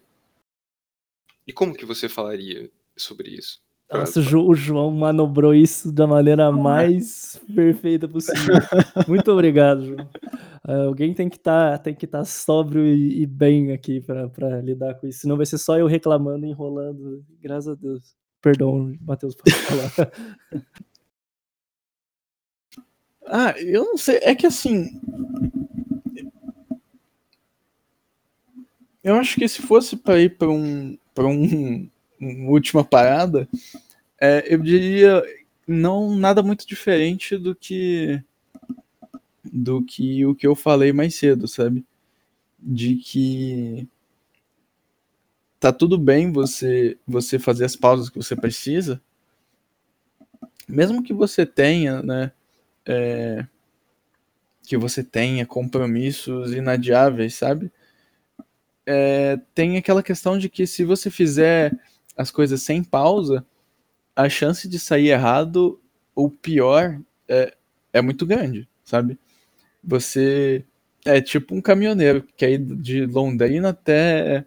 E como que você falaria sobre isso? Nossa, o João manobrou isso da maneira mais perfeita possível. Muito obrigado, João. Uh, alguém tem que tá, estar tá sóbrio e, e bem aqui para lidar com isso. Senão vai ser só eu reclamando, enrolando. Graças a Deus. Perdão, Matheus, pode falar. ah, eu não sei. É que assim. Eu acho que se fosse para ir para um, para um última parada, é, eu diria não nada muito diferente do que do que o que eu falei mais cedo, sabe? De que tá tudo bem você você fazer as pausas que você precisa, mesmo que você tenha, né? É, que você tenha compromissos inadiáveis, sabe? É, tem aquela questão de que se você fizer as coisas sem pausa, a chance de sair errado ou pior é, é muito grande, sabe? Você é tipo um caminhoneiro que quer ir de Londrina até,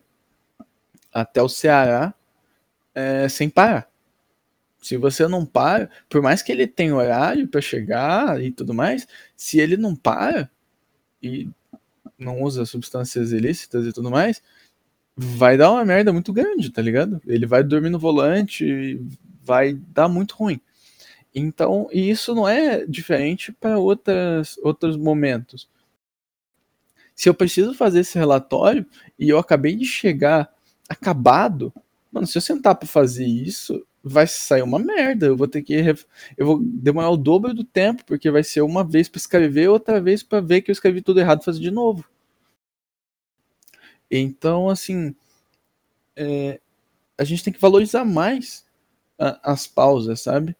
até o Ceará é, sem parar. Se você não para, por mais que ele tenha horário para chegar e tudo mais, se ele não para e não usa substâncias ilícitas e tudo mais, vai dar uma merda muito grande, tá ligado? Ele vai dormir no volante, vai dar muito ruim. Então, e isso não é diferente para outros momentos. Se eu preciso fazer esse relatório e eu acabei de chegar acabado, mano, se eu sentar para fazer isso, vai sair uma merda. Eu vou ter que eu vou demorar o dobro do tempo, porque vai ser uma vez para escrever, outra vez para ver que eu escrevi tudo errado e fazer de novo. Então, assim, é, a gente tem que valorizar mais a, as pausas, sabe?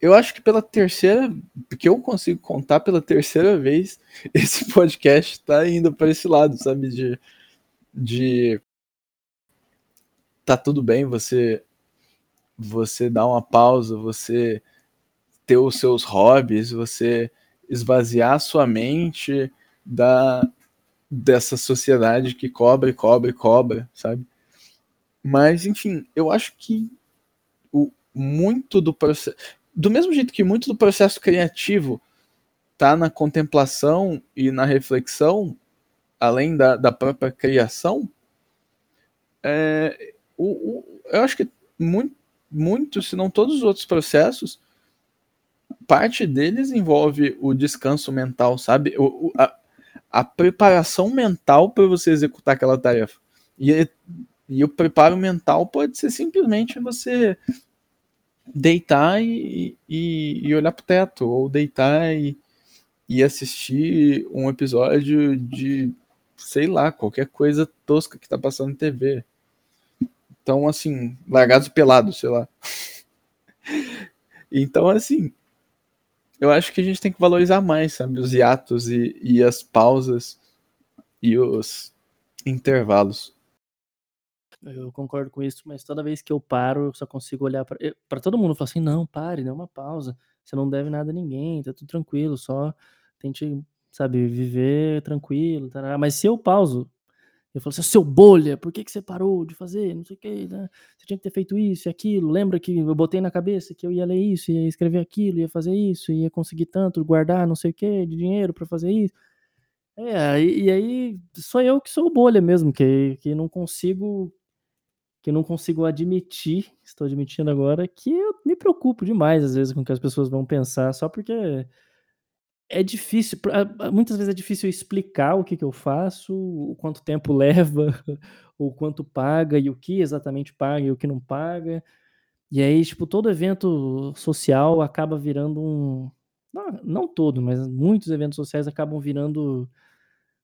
Eu acho que pela terceira, porque eu consigo contar pela terceira vez, esse podcast está indo para esse lado, sabe? De, de tá tudo bem você você dar uma pausa, você ter os seus hobbies, você esvaziar sua mente da dessa sociedade que cobra, cobra, cobra, sabe? Mas, enfim, eu acho que o, muito do processo. Do mesmo jeito que muito do processo criativo tá na contemplação e na reflexão, além da, da própria criação, é, o, o, eu acho que muito, muito, se não todos os outros processos, parte deles envolve o descanso mental, sabe? O, a, a preparação mental para você executar aquela tarefa. E, e o preparo mental pode ser simplesmente você deitar e, e, e olhar para o teto, ou deitar e, e assistir um episódio de, sei lá, qualquer coisa tosca que está passando na TV. Então, assim, largados pelados, sei lá. então, assim, eu acho que a gente tem que valorizar mais, sabe, os hiatos e, e as pausas e os intervalos. Eu concordo com isso, mas toda vez que eu paro, eu só consigo olhar para todo mundo e falar assim: não, pare, dê uma pausa. Você não deve nada a ninguém, tá tudo tranquilo, só tente, sabe, viver tranquilo. Tarará. Mas se eu pauso, eu falo assim, seu bolha, por que, que você parou de fazer? Não sei o que, né? Você tinha que ter feito isso e aquilo. Lembra que eu botei na cabeça que eu ia ler isso, ia escrever aquilo, ia fazer isso, ia conseguir tanto, guardar não sei o que de dinheiro para fazer isso. É, e, e, aí sou eu que sou bolha mesmo, que, que não consigo que não consigo admitir, estou admitindo agora, que eu me preocupo demais às vezes com o que as pessoas vão pensar, só porque é difícil, muitas vezes é difícil explicar o que, que eu faço, o quanto tempo leva, o quanto paga e o que exatamente paga e o que não paga. E aí, tipo, todo evento social acaba virando um. Não, não todo, mas muitos eventos sociais acabam virando,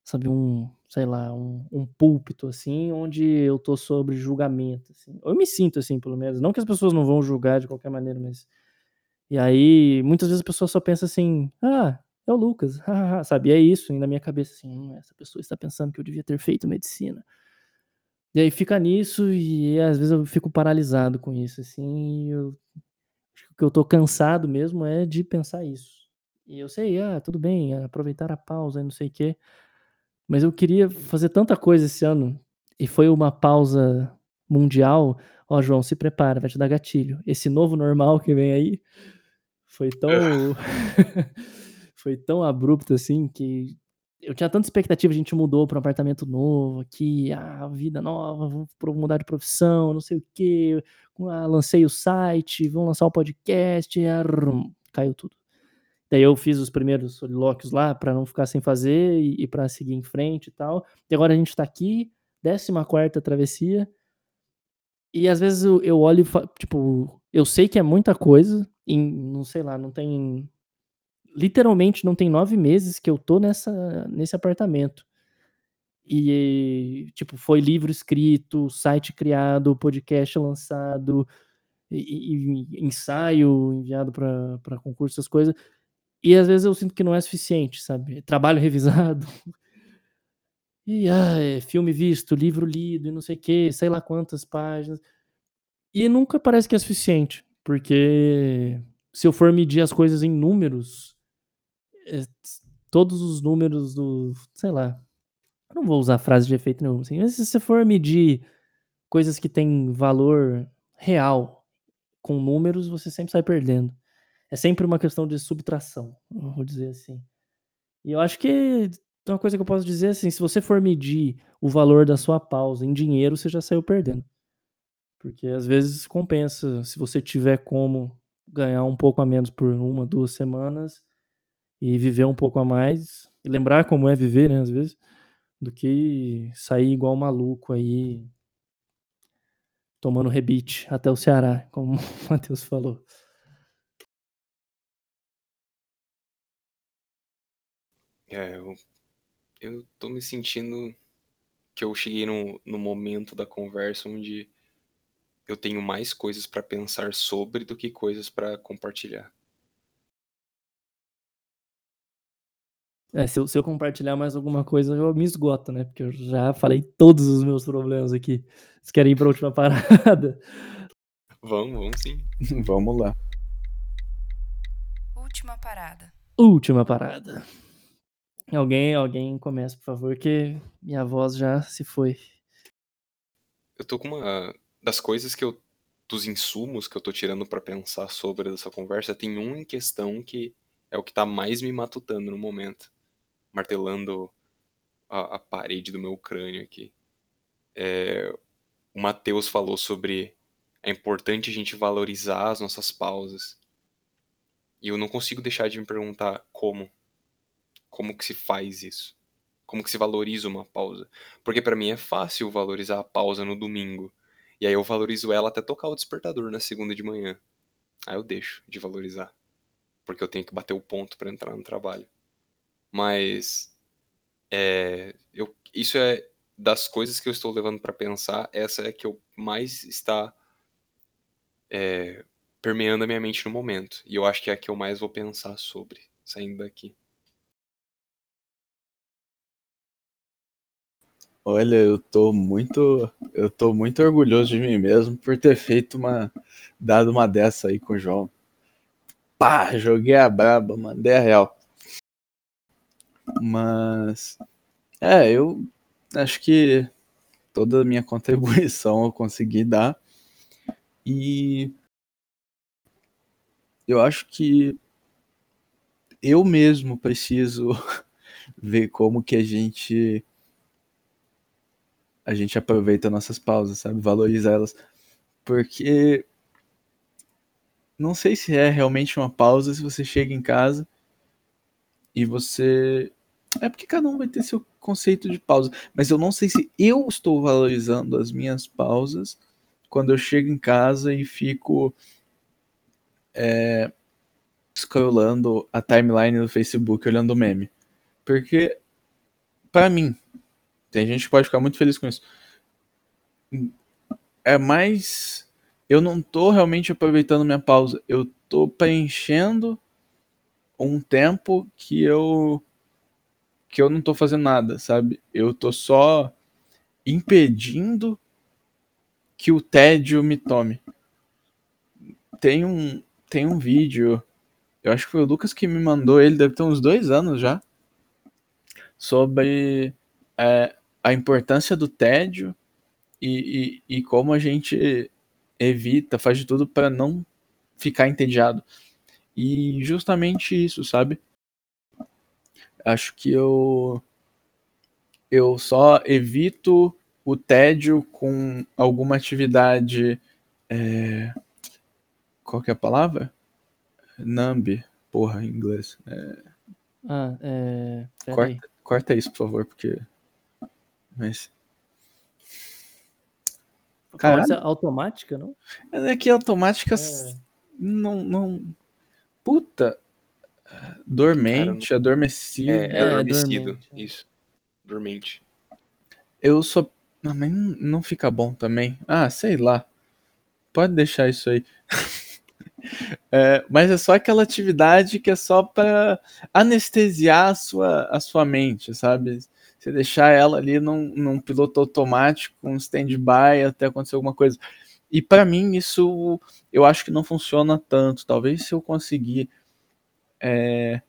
sabe, um, sei lá, um, um púlpito, assim, onde eu tô sobre julgamento, assim. Eu me sinto assim, pelo menos. Não que as pessoas não vão julgar de qualquer maneira, mas. E aí, muitas vezes a pessoa só pensa assim, ah, é o Lucas, sabe? E é isso, e na minha cabeça, assim, hum, essa pessoa está pensando que eu devia ter feito medicina. E aí fica nisso, e às vezes eu fico paralisado com isso, assim, eu, o que eu tô cansado mesmo é de pensar isso. E eu sei, ah, tudo bem, aproveitar a pausa e não sei o quê, mas eu queria fazer tanta coisa esse ano, e foi uma pausa mundial, ó, João, se prepara, vai te dar gatilho. Esse novo normal que vem aí foi tão foi tão abrupto assim que eu tinha tanta expectativa, a gente mudou para um apartamento novo aqui, ah, vida nova, vamos mudar de profissão, não sei o quê, ah, lancei o site, vamos lançar o um podcast, ah, caiu tudo. Daí eu fiz os primeiros solilóquios lá para não ficar sem fazer e, e para seguir em frente e tal. E agora a gente está aqui, 14 quarta travessia, e às vezes eu, eu olho tipo, eu sei que é muita coisa, e não sei lá, não tem. Literalmente não tem nove meses que eu tô nessa, nesse apartamento. E, tipo, foi livro escrito, site criado, podcast lançado, e, e ensaio enviado para concurso, essas coisas. E às vezes eu sinto que não é suficiente, sabe? Trabalho revisado. E ah, é, filme visto, livro lido, e não sei o que, sei lá quantas páginas. E nunca parece que é suficiente, porque se eu for medir as coisas em números, todos os números do. sei lá. não vou usar frase de efeito nenhum, assim, mas se você for medir coisas que têm valor real com números, você sempre sai perdendo. É sempre uma questão de subtração, vou dizer assim. E eu acho que uma coisa que eu posso dizer é assim, se você for medir o valor da sua pausa em dinheiro, você já saiu perdendo. Porque às vezes compensa, se você tiver como ganhar um pouco a menos por uma, duas semanas e viver um pouco a mais, e lembrar como é viver, né, às vezes, do que sair igual maluco aí tomando rebite até o Ceará, como o Matheus falou. É, eu eu tô me sentindo que eu cheguei no, no momento da conversa onde eu tenho mais coisas para pensar sobre do que coisas para compartilhar. É, se eu, se eu, compartilhar mais alguma coisa, eu me esgoto, né? Porque eu já falei todos os meus problemas aqui. Vocês querem ir pra última parada? Vamos, vamos sim. vamos lá. Última parada. Última parada. Alguém, alguém começa, por favor, que minha voz já se foi. Eu tô com uma das coisas que eu dos insumos que eu tô tirando para pensar sobre essa conversa, tem um em questão que é o que tá mais me matutando no momento, martelando a, a parede do meu crânio aqui. É, o Matheus falou sobre é importante a gente valorizar as nossas pausas. E eu não consigo deixar de me perguntar como como que se faz isso? Como que se valoriza uma pausa? Porque para mim é fácil valorizar a pausa no domingo. E aí eu valorizo ela até tocar o despertador na segunda de manhã. Aí eu deixo de valorizar. Porque eu tenho que bater o ponto para entrar no trabalho. Mas é, eu, isso é das coisas que eu estou levando para pensar, essa é que eu mais está é, permeando a minha mente no momento. E eu acho que é a que eu mais vou pensar sobre saindo daqui. Olha, eu tô muito, eu tô muito orgulhoso de mim mesmo por ter feito uma, dado uma dessa aí com o João. Pá, joguei a braba, mandei a real. Mas, é, eu acho que toda a minha contribuição eu consegui dar. E eu acho que eu mesmo preciso ver como que a gente a gente aproveita nossas pausas, sabe? Valoriza elas. Porque não sei se é realmente uma pausa se você chega em casa e você. É porque cada um vai ter seu conceito de pausa. Mas eu não sei se eu estou valorizando as minhas pausas quando eu chego em casa e fico é, scrollando a timeline do Facebook olhando meme. Porque, para mim, tem gente que pode ficar muito feliz com isso. É mais. Eu não tô realmente aproveitando minha pausa. Eu tô preenchendo um tempo que eu que eu não tô fazendo nada, sabe? Eu tô só impedindo que o tédio me tome. Tem um, tem um vídeo, eu acho que foi o Lucas que me mandou, ele deve ter uns dois anos já, sobre é, a importância do tédio e, e, e, como a gente evita, faz de tudo para não ficar entediado. E justamente isso, sabe? Acho que eu eu só evito o tédio com alguma atividade. É... Qual que é a palavra? Numb, porra, em inglês. É... Ah, é. Corta, corta, isso, por favor, porque. Mas. Caralho. automática, não? É que automática é. não, não. Puta. Dormente, Cara, adormecido. É, é, adormecido. Dormente. Isso. Dormente. Eu sou. Não, mas não fica bom também. Ah, sei lá. Pode deixar isso aí. é, mas é só aquela atividade que é só para anestesiar a sua, a sua mente, sabe? Você deixar ela ali num, num piloto automático, um stand-by até acontecer alguma coisa. E para mim isso eu acho que não funciona tanto. Talvez se eu conseguir é,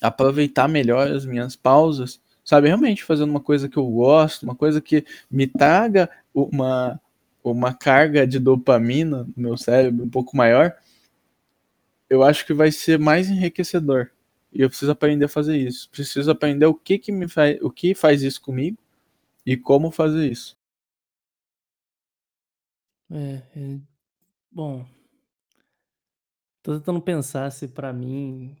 aproveitar melhor as minhas pausas, sabe? Realmente fazendo uma coisa que eu gosto, uma coisa que me traga uma, uma carga de dopamina no meu cérebro um pouco maior, eu acho que vai ser mais enriquecedor. E eu preciso aprender a fazer isso. Preciso aprender o que que me faz, o que faz isso comigo e como fazer isso. É, é bom. Tô tentando pensar se para mim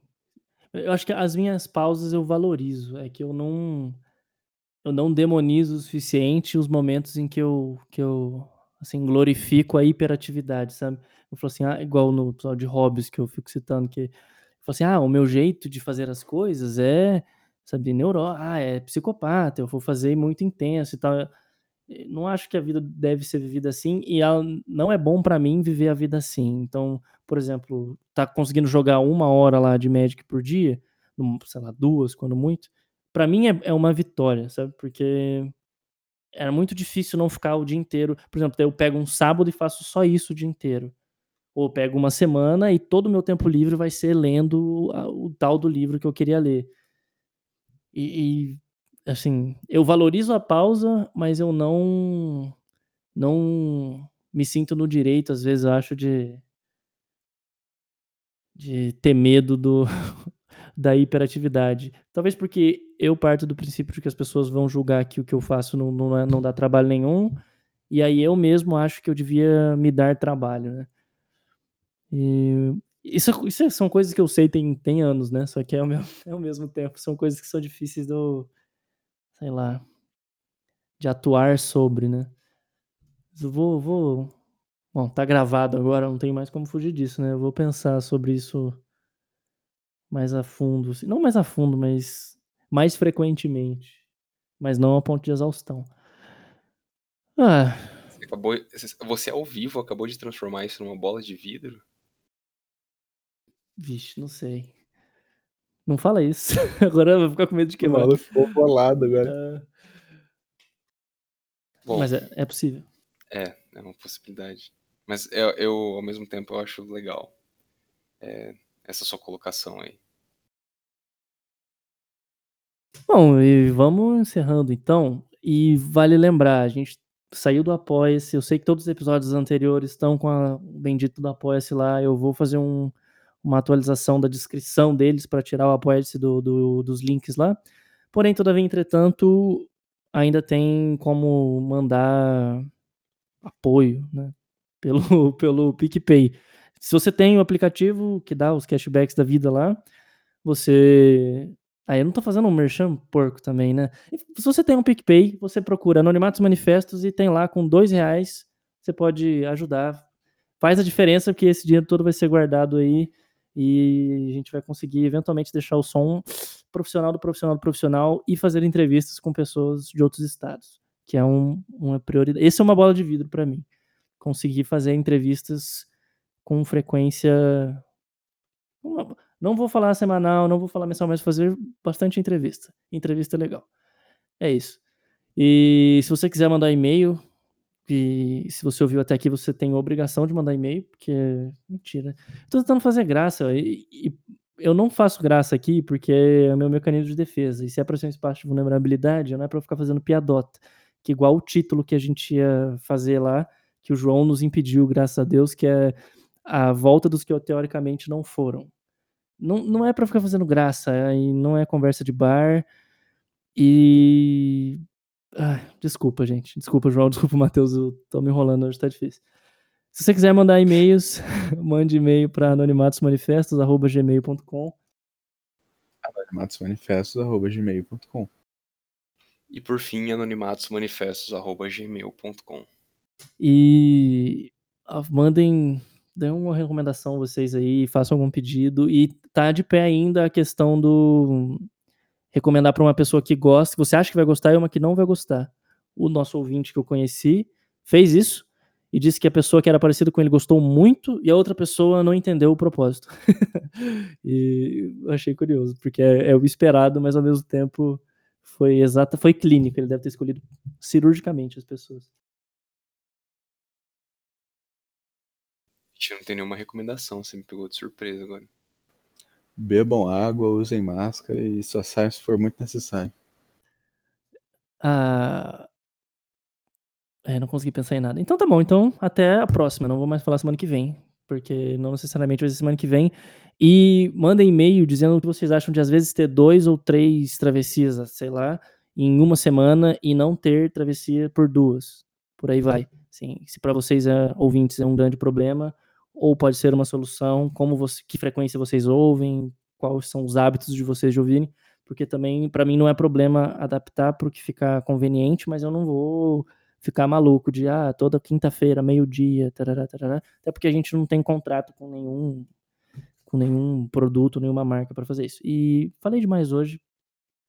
eu acho que as minhas pausas eu valorizo, é que eu não eu não demonizo o suficiente os momentos em que eu que eu, assim, glorifico a hiperatividade, sabe. Eu falo assim, ah, igual no episódio de hobbies que eu fico citando que, eu falo assim: "Ah, o meu jeito de fazer as coisas é, sabe, neuró ah, é psicopata, eu vou fazer muito intenso e tal". Não acho que a vida deve ser vivida assim e ela não é bom para mim viver a vida assim. Então, por exemplo, tá conseguindo jogar uma hora lá de Magic por dia, sei lá, duas quando muito, para mim é, é uma vitória, sabe? Porque era muito difícil não ficar o dia inteiro. Por exemplo, eu pego um sábado e faço só isso o dia inteiro. Ou pego uma semana e todo o meu tempo livre vai ser lendo o, tal do livro que eu queria ler. E, e assim, eu valorizo a pausa, mas eu não não me sinto no direito, às vezes, acho, de de ter medo do da hiperatividade. Talvez porque eu parto do princípio de que as pessoas vão julgar que o que eu faço não, não, é, não dá trabalho nenhum, e aí eu mesmo acho que eu devia me dar trabalho, né? E isso, isso são coisas que eu sei tem, tem anos, né? Só que é ao, mesmo, é ao mesmo tempo, são coisas que são difíceis do, sei lá, de atuar sobre, né? Eu vou, vou. Bom, tá gravado agora, não tem mais como fugir disso, né? Eu vou pensar sobre isso mais a fundo. Assim. Não mais a fundo, mas mais frequentemente. Mas não a ponto de exaustão. Ah. Você, acabou, você ao vivo acabou de transformar isso numa bola de vidro? Vixe, não sei. Não fala isso. agora eu vou ficar com medo de queimar. O ficou bolado agora. Bom, Mas é, é, possível. É, é uma possibilidade. Mas eu, eu, ao mesmo tempo, eu acho legal é, essa sua colocação aí. Bom, e vamos encerrando então. E vale lembrar, a gente saiu do Apoia-se. Eu sei que todos os episódios anteriores estão com a, o bendito do Apoia-se lá. Eu vou fazer um, uma atualização da descrição deles para tirar o Apoia-se do, do, dos links lá. Porém, todavia, entretanto, ainda tem como mandar apoio né, pelo, pelo PicPay. Se você tem o aplicativo que dá os cashbacks da vida lá, você. Aí eu não tô fazendo um merchan porco também, né? Se você tem um PicPay, você procura Anonimatos Manifestos e tem lá com dois reais, você pode ajudar. Faz a diferença porque esse dinheiro todo vai ser guardado aí e a gente vai conseguir eventualmente deixar o som profissional do profissional do profissional e fazer entrevistas com pessoas de outros estados, que é um, uma prioridade. Esse é uma bola de vidro para mim. Conseguir fazer entrevistas com frequência Não vou falar semanal, não vou falar mensal, mas fazer bastante entrevista. Entrevista legal. É isso. E se você quiser mandar e-mail, e se você ouviu até aqui, você tem obrigação de mandar e-mail, porque. Mentira. Tô tentando fazer graça. E, e eu não faço graça aqui porque é o meu mecanismo de defesa. E se é para ser um espaço de vulnerabilidade, não é para ficar fazendo piadota. Que igual o título que a gente ia fazer lá, que o João nos impediu, graças a Deus, que é a volta dos que teoricamente não foram. Não, não é para ficar fazendo graça, e não é conversa de bar. E. Ai, desculpa, gente. Desculpa, João. Desculpa, Matheus. Eu tô me enrolando hoje, tá difícil. Se você quiser mandar e-mails, mande e-mail para anonimatosmanifestos.gmail.com anonimatosmanifestos.gmail.com E por fim, anonimatosmanifestos.gmail.com E mandem, dêem uma recomendação vocês aí, façam algum pedido. E tá de pé ainda a questão do recomendar para uma pessoa que gosta, que você acha que vai gostar e uma que não vai gostar. O nosso ouvinte que eu conheci fez isso e disse que a pessoa que era parecida com ele gostou muito e a outra pessoa não entendeu o propósito. e achei curioso, porque é, é, o esperado, mas ao mesmo tempo foi exata, foi clínico, ele deve ter escolhido cirurgicamente as pessoas. Gente não tem nenhuma recomendação, você me pegou de surpresa agora. Bebam água, usem máscara e só saiam se for muito necessário. Ah, é, não consegui pensar em nada. Então tá bom, então até a próxima. Não vou mais falar semana que vem, porque não necessariamente vai ser semana que vem. E mandem e-mail dizendo o que vocês acham de às vezes ter dois ou três travessias, sei lá, em uma semana e não ter travessia por duas. Por aí vai. Sim, se para vocês é, ouvintes é um grande problema, ou pode ser uma solução, como você, que frequência vocês ouvem, quais são os hábitos de vocês de ouvirem, porque também para mim não é problema adaptar para o que ficar conveniente, mas eu não vou ficar maluco de, ah, toda quinta-feira, meio-dia, até porque a gente não tem contrato com nenhum com nenhum produto, nenhuma marca para fazer isso. E falei demais hoje.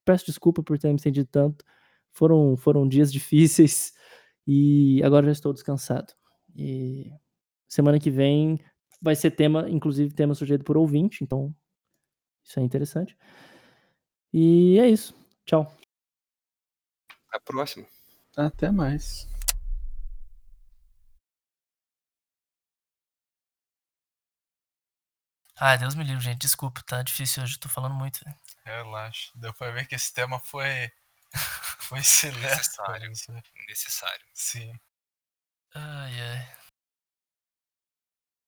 Peço desculpa por ter me sentido tanto. Foram foram dias difíceis e agora já estou descansado. E semana que vem vai ser tema, inclusive tema sugerido por ouvinte, então isso é interessante. E é isso. Tchau. Até a próxima. Até mais. Ai, Deus me livre, gente. Desculpa, tá difícil hoje. Tô falando muito. Relaxa. Deu pra ver que esse tema foi. Foi silêncio. Necessário. Necessário. Sim. Ai, ai.